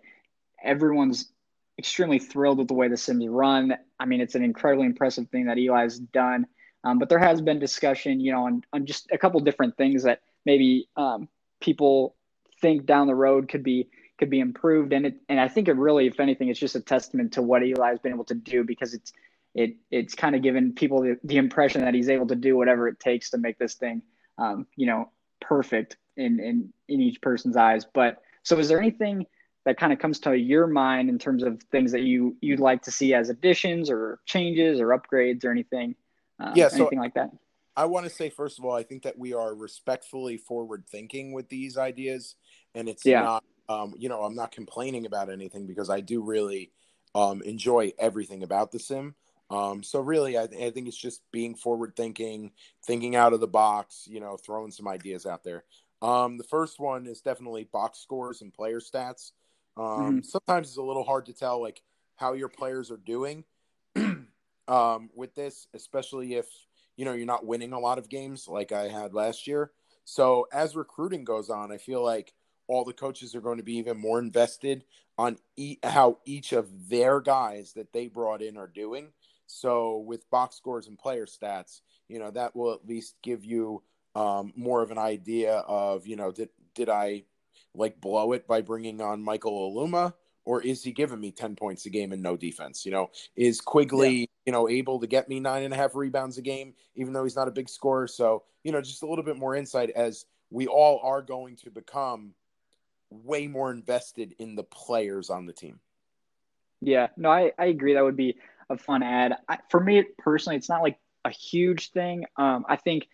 Speaker 1: everyone's extremely thrilled with the way the sims run. I mean it's an incredibly impressive thing that eli's done. Um, but there has been discussion you know on, on just a couple different things that maybe um, people think down the road could be could be improved. And it and I think it really, if anything, it's just a testament to what Eli has been able to do because it's it it's kind of given people the, the impression that he's able to do whatever it takes to make this thing um, you know perfect in in in each person's eyes. But so is there anything that kind of comes to your mind in terms of things that you you'd like to see as additions or changes or upgrades or anything? Um,
Speaker 2: Yeah, so-
Speaker 1: anything like that.
Speaker 2: I want to say first of all, I think that we are respectfully forward thinking with these ideas, and it's
Speaker 1: Yeah.
Speaker 2: not, um, you know, I'm not complaining about anything because I do really um, enjoy everything about the sim. Um, so really, I, I think it's just being forward thinking, thinking out of the box, you know, throwing some ideas out there. Um, the first one is definitely box scores and player stats. Um, Sometimes it's a little hard to tell like how your players are doing um, with this, especially if you know you're not winning a lot of games like I had last year. So as recruiting goes on, I feel like all the coaches are going to be even more invested on e- how each of their guys that they brought in are doing. So with box scores and player stats, you know that will at least give you um, more of an idea of you know did did I like blow it by bringing on Michael Aluma or is he giving me 10 points a game and no defense? You know, is Quigley yeah. you know, able to get me nine and a half rebounds a game, even though he's not a big scorer? So, you know, just a little bit more insight as we all are going to become way more invested in the players on the team.
Speaker 1: Yeah, no, I, I agree. That would be a fun ad. I, for me personally, it's not like a huge thing. Um, I think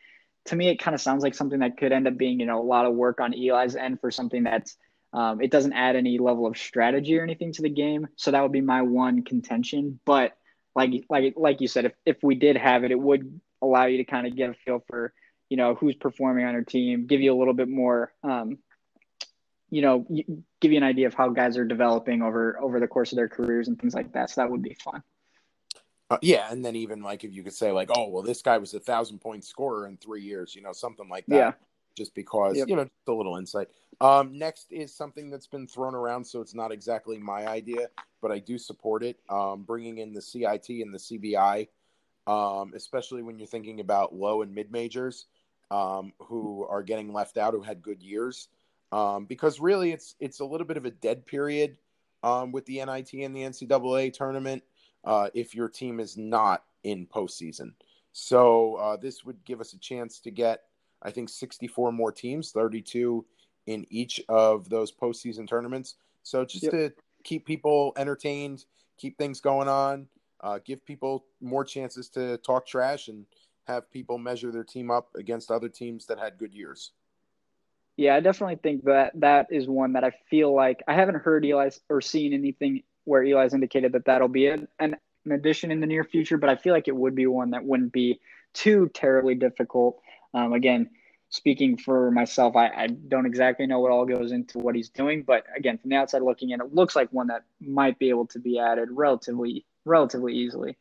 Speaker 1: to me, it kind of sounds like something that could end up being, you know, a lot of work on Eli's end for something that's um, it doesn't add any level of strategy or anything to the game. So that would be my one contention. But like like like you said, if if we did have it, it would allow you to kind of get a feel for you know who's performing on your team, give you a little bit more. Um, you know, give you an idea of how guys are developing over over the course of their careers and things like that. So that would be fun.
Speaker 2: Uh, yeah, and then even like if you could say like, oh well, this guy was a thousand point scorer in three years, you know, something like that. Yeah just because yep. you know just a little insight. Um, next is something that's been thrown around, so it's not exactly my idea, but I do support it. Um, bringing in the CIT and the CBI, um, especially when you're thinking about low and mid majors um, who are getting left out, who had good years, um, because really it's it's a little bit of a dead period um, with the NIT and the NCAA tournament uh, if your team is not in postseason. So uh, this would give us a chance to get I think 64 more teams, 32 in each of those postseason tournaments. So just yep. to keep people entertained, keep things going on, uh, give people more chances to talk trash and have people measure their team up against other teams that had good years.
Speaker 1: Yeah, I definitely think that that is one that I feel like I haven't heard Eli's or seen anything where Eli's indicated that that'll be an, an addition in the near future, but I feel like it would be one that wouldn't be too terribly difficult. Um, again, speaking for myself, I, I, don't exactly know what all goes into what he's doing, but again, from the outside looking in, it looks like one that might be able to be added relatively relatively easily.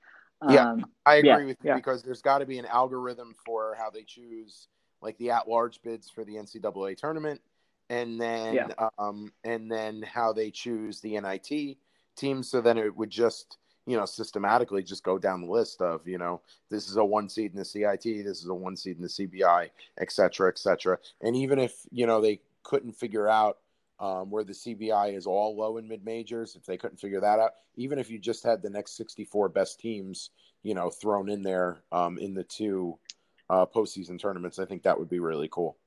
Speaker 2: Yeah, um, I agree yeah, with you yeah. because there's got to be an algorithm for how they choose like the at-large bids for the NCAA tournament, and then yeah. um, and then how they choose the NIT team. So then it would just you know, systematically just go down the list of, you know, this is a one seed in the CIT, this is a one seed in the CBI, et cetera, et cetera. And even if, you know, they couldn't figure out um, where the CBI is all low and mid majors, if they couldn't figure that out, even if you just had the next 64 best teams, you know, thrown in there um, in the two uh, postseason tournaments, I think that would be really cool.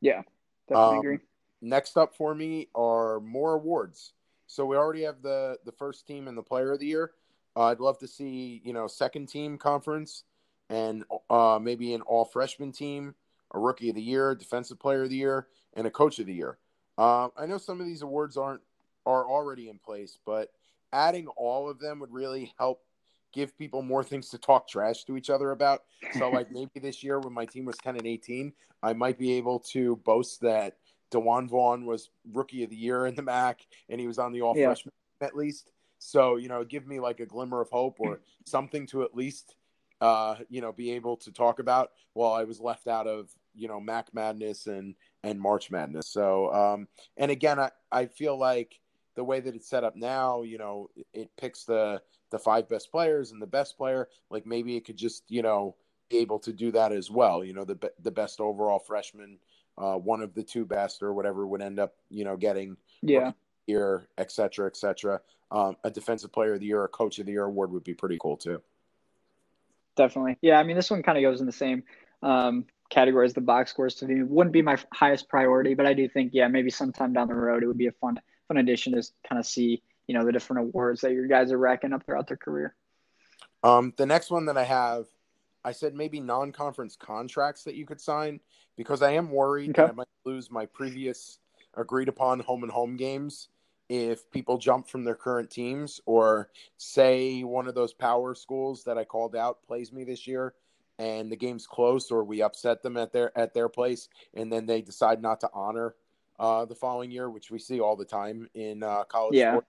Speaker 1: Yeah, definitely um, agree.
Speaker 2: Next up for me are more awards. So we already have the the first team and the player of the year. Uh, I'd love to see you know second team conference and uh, maybe an all freshman team, a rookie of the year, defensive player of the year, and a coach of the year. Uh, I know some of these awards aren't are already in place, but adding all of them would really help give people more things to talk trash to each other about. So like maybe this year when my team was 10 and 18, I might be able to boast that DeJuan Vaughn was rookie of the year in the MAAC, and he was on the all yeah. freshman at least. So you know, give me like a glimmer of hope or something to at least uh, you know be able to talk about while I was left out of you know MAAC Madness and and March Madness. So um, and again, I I feel like the way that it's set up now, you know, it picks the the five best players and the best player. Like maybe it could just you know be able to do that as well. You know, the the best overall freshman uh, one of the two best or whatever would end up, you know, getting
Speaker 1: yeah
Speaker 2: year, et cetera, et cetera. Um, a defensive player of the year, a coach of the year award would be pretty cool too.
Speaker 1: Definitely. Yeah. I mean, this one kind of goes in the same um, category as the box scores to me. Wouldn't be my highest priority, but I do think, yeah, maybe sometime down the road, it would be a fun, fun addition to kind of see, you know, the different awards that your guys are racking up throughout their career.
Speaker 2: Um, the next one that I have I said maybe non-conference contracts that you could sign because I am worried okay. that I might lose my previous agreed upon home and home games if people jump from their current teams or say one of those power schools that I called out plays me this year and the game's close or we upset them at their at their place and then they decide not to honor uh, the following year, which we see all the time in uh, college yeah. Sport.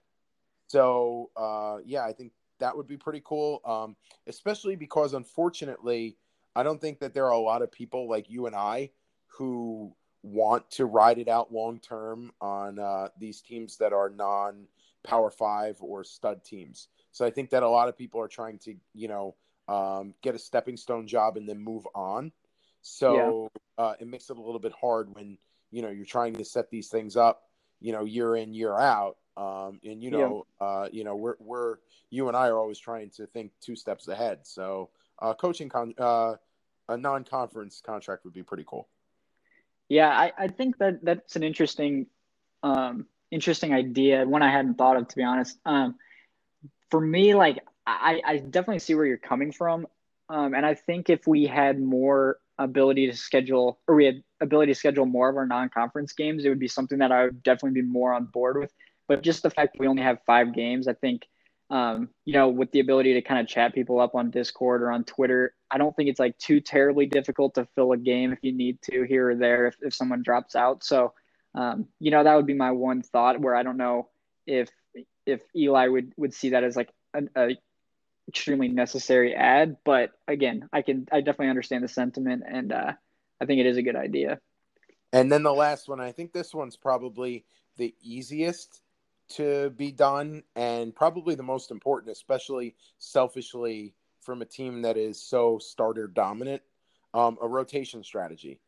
Speaker 2: So uh, yeah, I think that would be pretty cool. Um, especially because unfortunately, I don't think that there are a lot of people like you and I who want to ride it out long term on uh, these teams that are non Power Five or stud teams. So I think that a lot of people are trying to, you know, um, get a stepping stone job and then move on. So yeah. uh, it makes it a little bit hard when you know you're trying to set these things up, you know, year in year out Um, and you know, yeah. uh, you know, we're we're you and I are always trying to think two steps ahead. So, uh, coaching con uh, a non-conference contract would be pretty cool.
Speaker 1: Yeah, I, I think that that's an interesting, um, interesting idea. One I hadn't thought of, to be honest. Um, for me, like I, I definitely see where you're coming from, um, and I think if we had more ability to schedule, or we had ability to schedule more of our non-conference games, it would be something that I would definitely be more on board with. But just the fact that we only have five games, I think, um, you know, with the ability to kind of chat people up on Discord or on Twitter, I don't think it's like too terribly difficult to fill a game if you need to here or there if, if someone drops out. So, um, you know, that would be my one thought where I don't know if if Eli would would see that as like an a extremely necessary ad. But again, I can I definitely understand the sentiment, and uh, I think it is a good idea.
Speaker 2: And then the last one, I think this one's probably the easiest to be done and probably the most important, especially selfishly from a team that is so starter dominant. Um, a rotation strategy.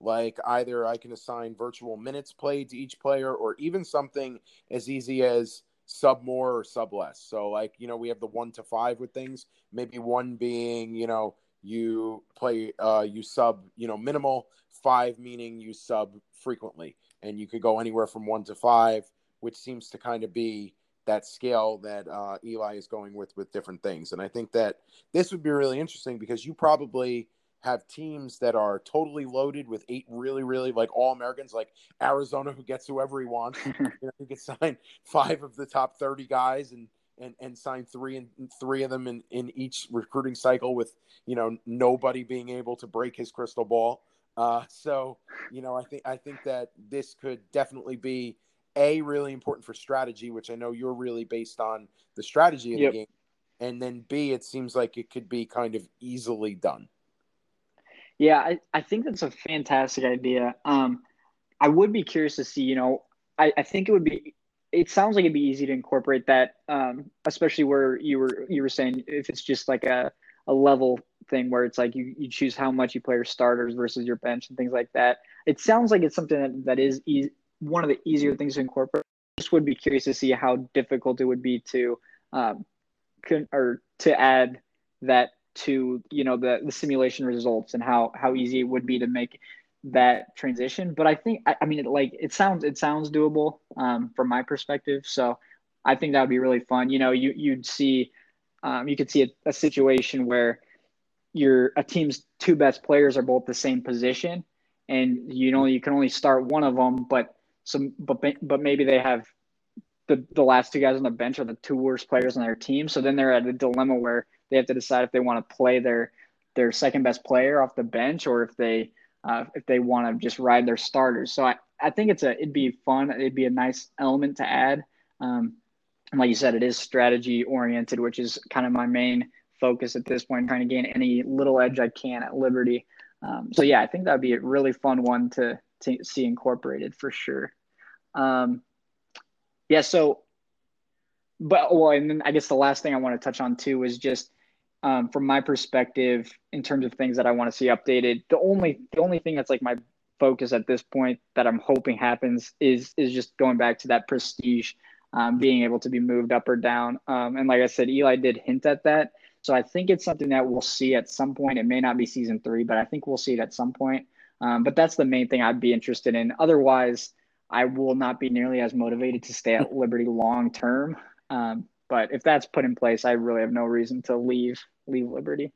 Speaker 2: Like either I can assign virtual minutes played to each player, or even something as easy as sub more or sub less. So like, you know, we have the one to five with things, maybe one being, you know, you play uh you sub, you know, minimal, five meaning you sub frequently. And you could go anywhere from one to five, which seems to kind of be that scale that uh, Eli is going with with different things. And I think that this would be really interesting because you probably have teams that are totally loaded with eight really, really like all Americans, like Arizona, who gets whoever he wants. you know, he could sign five of the top thirty guys and and and sign three and three of them in in each recruiting cycle with you know nobody being able to break his crystal ball. Uh, so you know, I think I think that this could definitely be a really important for strategy, which I know you're really based on the strategy of yep. the game, and then b it seems like it could be kind of easily done.
Speaker 1: Yeah, I, I think that's a fantastic idea. Um, I would be curious to see, you know, I, I think it would be, it sounds like it'd be easy to incorporate that, um, especially where you were, you were saying if it's just like a, a level thing where it's like you, you choose how much you play your starters versus your bench and things like that. It sounds like it's something that, that is easy, one of the easier things to incorporate. Just would be curious to see how difficult it would be to, um, con- or to add that to you know the the simulation results and how how easy it would be to make that transition. But i think i, I mean it, like it sounds it sounds doable um, from my perspective. So i think that would be really fun. You know you you'd see um, you could see a, a situation where your a team's two best players are both the same position and you know you can only start one of them but some but but maybe they have the the last two guys on the bench are the two worst players on their team so then they're at a dilemma where they have to decide if they want to play their their second best player off the bench or if they uh, if they want to just ride their starters. So I, I think it's a it'd be fun. It'd be a nice element to add. Um, and like you said, it is strategy oriented, which is kind of my main focus at this point, trying to gain any little edge I can at Liberty. Um, so yeah, I think that'd be a really fun one to to see incorporated for sure. Um, yeah, so but well, and then I guess the last thing I want to touch on too is just um, from my perspective in terms of things that I want to see updated. The only the only thing that's like my focus at this point that I'm hoping happens is is just going back to that prestige, um, being able to be moved up or down. Um, and like I said, Eli did hint at that, so I think it's something that we'll see at some point. It may not be season three, but I think we'll see it at some point. Um, but that's the main thing I'd be interested in. Otherwise, I will not be nearly as motivated to stay at Liberty long term. Um, but if that's put in place, I really have no reason to leave leave Liberty.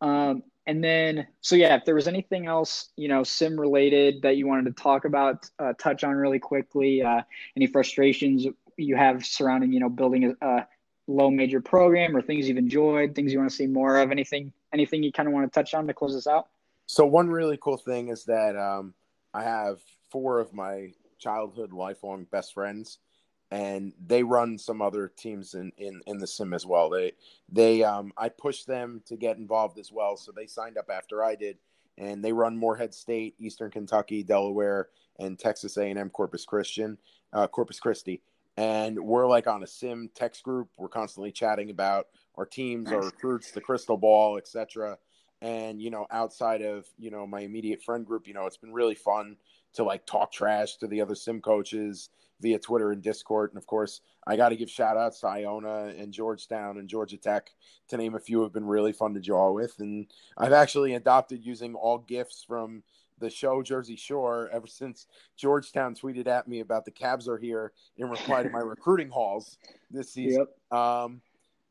Speaker 1: Um, and then, so yeah, if there was anything else, you know, sim related that you wanted to talk about, uh, touch on really quickly, uh, any frustrations you have surrounding, you know, building a, a, low major program or things you've enjoyed, things you want to see more of, anything, anything you kind of want to touch on to close this out?
Speaker 2: So one really cool thing is that um, I have four of my childhood lifelong best friends and they run some other teams in, in, in the sim as well. They they um I pushed them to get involved as well, so they signed up after I did, and they run Morehead State, Eastern Kentucky, Delaware, and Texas A&M Corpus Christian, uh, Corpus Christi, and we're like on a sim text group. We're constantly chatting about our teams, our recruits, the crystal ball, etc. And you know, outside of you know my immediate friend group, you know, it's been really fun to like talk trash to the other sim coaches via Twitter and Discord. And of course, I got to give shout outs to Iona and Georgetown and Georgia Tech, to name a few, have been really fun to draw with. And I've actually adopted using all gifts from the show Jersey Shore ever since Georgetown tweeted at me about the Cavs are here in reply to my recruiting hauls this season. Yep. Um,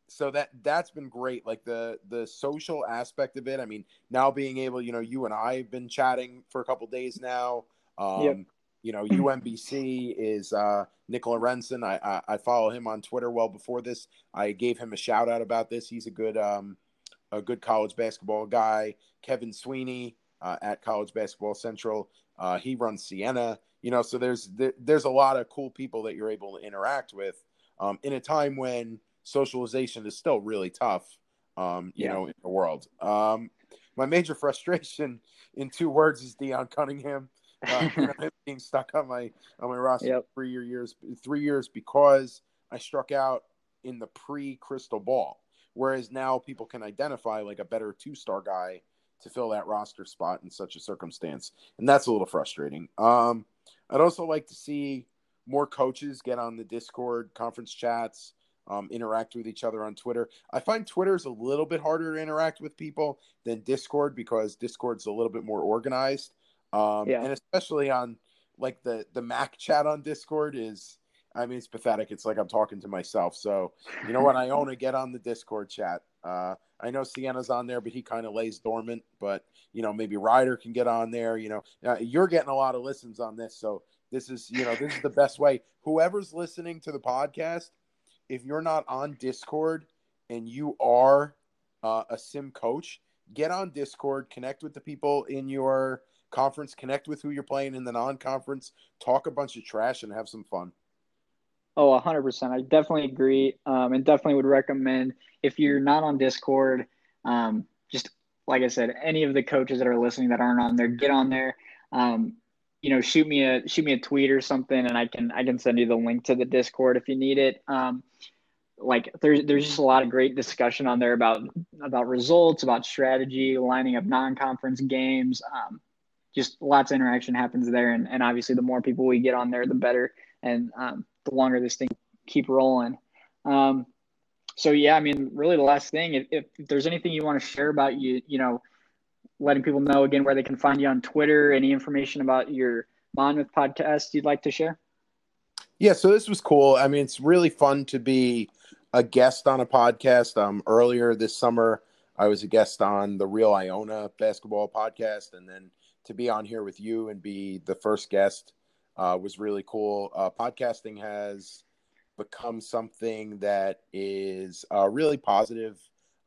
Speaker 2: so that that's been great like the the social aspect of it. I mean now being able you know you and i have been chatting for a couple days now. Um yep. you know umbc is uh nick lorenzen. I, I, I follow him on twitter well before this. I gave him a shout out about this. He's a good um a good college basketball guy. Kevin sweeney uh, at College Basketball Central. Uh, he runs Siena, you know, so there's there, there's a lot of cool people that you're able to interact with um, in a time when socialization is still really tough, um, you yeah. know, in the world. Um, my major frustration in two words is Deon Cunningham. Uh, being stuck on my on my roster yep. three years three years because I struck out in the pre crystal ball. Whereas now people can identify like a better two star guy to fill that roster spot in such a circumstance, and that's a little frustrating. Um, I'd also like to see more coaches get on the Discord conference chats, um, interact with each other on Twitter. I find Twitter is a little bit harder to interact with people than Discord because Discord's a little bit more organized, um, yeah. and especially on like the the MAAC chat on Discord is. I mean, it's pathetic. It's like I'm talking to myself. So, you know what? Iona get on the Discord chat. Uh, I know Siena's on there, but he kind of lays dormant. But you know, maybe Rider can get on there. You know, uh, you're getting a lot of listens on this, so this is you know this is the best way. Whoever's listening to the podcast, if you're not on Discord and you are uh, a sim coach, get on Discord, connect with the people in your conference, connect with who you're playing in the non-conference, talk a bunch of trash, and have some fun.
Speaker 1: Oh, 100%. I definitely agree. Um, and definitely would recommend if you're not on Discord, um, just like I said, any of the coaches that are listening that aren't on there, get on there. Um, you know, shoot me a shoot me a tweet or something, and I can I can send you the link to the Discord if you need it. Um, like there's there's just a lot of great discussion on there about about results, about strategy, lining up non-conference games. Um, just lots of interaction happens there, and, and obviously the more people we get on there, the better. And um, the longer this thing keep rolling. Um, so yeah, I mean, really the last thing, if, if, there's anything you want to share about you, you know, letting people know again where they can find you on Twitter, any information about your Monmouth podcast you'd like to share?
Speaker 2: Yeah, so this was cool. I mean, it's really fun to be a guest on a podcast. Um, earlier this summer, I was a guest on the Real Iona basketball podcast, and then to be on here with you and be the first guest uh, was really cool. Uh, podcasting has become something that is a really positive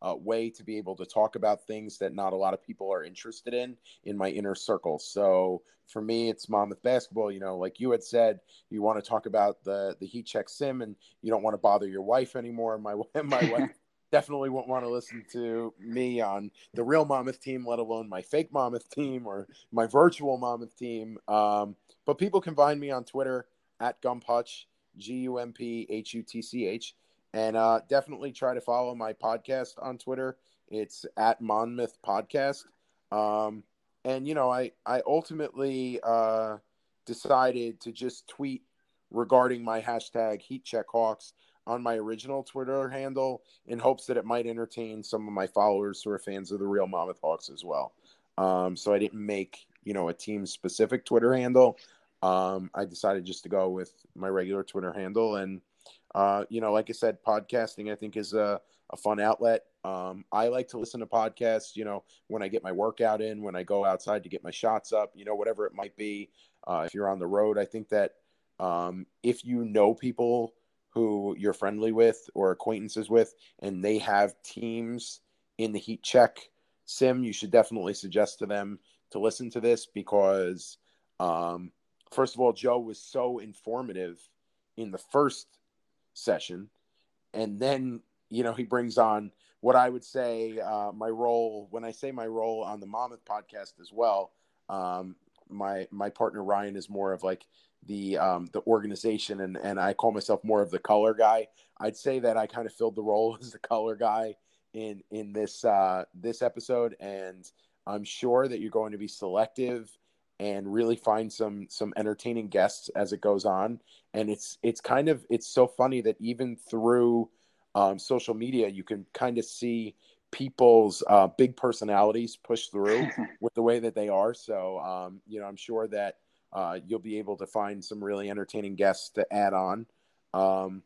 Speaker 2: uh, way to be able to talk about things that not a lot of people are interested in in my inner circle. So for me, it's Monmouth basketball. You know, like you had said, you want to talk about the the heat check sim, and you don't want to bother your wife anymore. My my wife definitely won't want to listen to me on the real Monmouth team, let alone my fake Monmouth team or my virtual Monmouth team. Um, but people can find me on Twitter at Gumphutch, G U M P H U T C H. And uh, definitely try to follow my podcast on Twitter. It's at Monmouth Podcast. Um, and, you know, I, I ultimately uh, decided to just tweet regarding my hashtag Heat Check Hawks on my original Twitter handle in hopes that it might entertain some of my followers who are fans of the real Monmouth Hawks as well. Um, so I didn't make, you know, a team specific Twitter handle um, I decided just to go with my regular Twitter handle. And, uh, you know, like I said, podcasting I think is a, a fun outlet. Um, I like to listen to podcasts, you know, when I get my workout in, when I go outside to get my shots up, you know, whatever it might be. Uh, if you're on the road, I think that um, if you know people who you're friendly with or acquaintances with, and they have teams in the heat check sim, you should definitely suggest to them to listen to this because um, first of all, Joe was so informative in the first session, and then you know he brings on what I would say uh, my role when I say my role on the Monmouth podcast as well. Um, my my partner Ryan is more of like the um, the organization, and and I call myself more of the color guy. I'd say that I kind of filled the role as the color guy in in this uh, this episode, and I'm sure that you're going to be selective and really find some some entertaining guests as it goes on. And it's it's kind of it's so funny that even through um, social media, you can kind of see people's uh, big personalities push through with the way that they are. So um, you know, I'm sure that uh, you'll be able to find some really entertaining guests to add on. Um,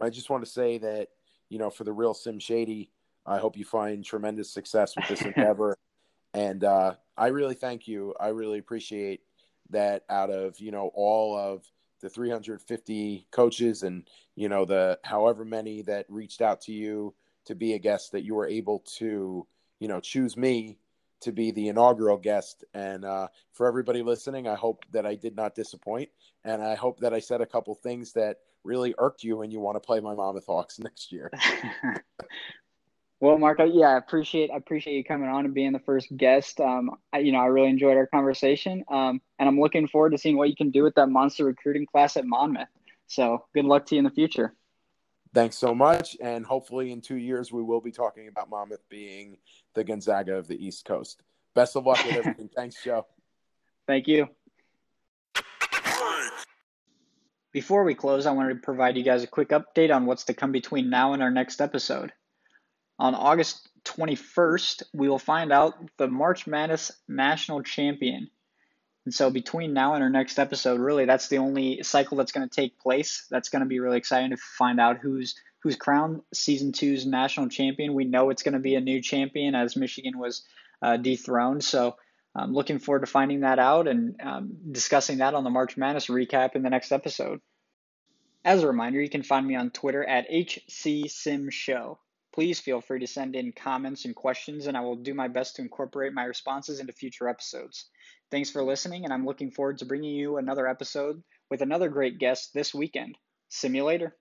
Speaker 2: I just want to say that you know, for the real Sim Shady, I hope you find tremendous success with this endeavor. And uh, I really thank you. I really appreciate that. Out of you know all of the 350 coaches and you know the however many that reached out to you to be a guest, that you were able to you know choose me to be the inaugural guest. And uh, for everybody listening, I hope that I did not disappoint, and I hope that I said a couple things that really irked you and you want to play my Monmouth Hawks next year.
Speaker 1: well, Marc, yeah, I appreciate I appreciate you coming on and being the first guest. Um, I, you know, I really enjoyed our conversation, um, and I'm looking forward to seeing what you can do with that monster recruiting class at Monmouth. So, good luck to you in the future.
Speaker 2: Thanks so much, and hopefully in two years we will be talking about Monmouth being the Gonzaga of the East Coast. Best of luck with everything. Thanks, Joe.
Speaker 1: Thank you. Before we close, I wanted to provide you guys a quick update on what's to come between now and our next episode. On August 21st, we will find out the March Madness national champion. And so between now and our next episode, really that's the only cycle that's going to take place. That's going to be really exciting to find out who's who's crowned season two's national champion. We know it's going to be a new champion as Michigan was uh, dethroned. So I'm looking forward to finding that out and um, discussing that on the March Madness recap in the next episode. As a reminder, you can find me on Twitter at HCSimShow. Please feel free to send in comments and questions, and I will do my best to incorporate my responses into future episodes. Thanks for listening, and I'm looking forward to bringing you another episode with another great guest this weekend. Later.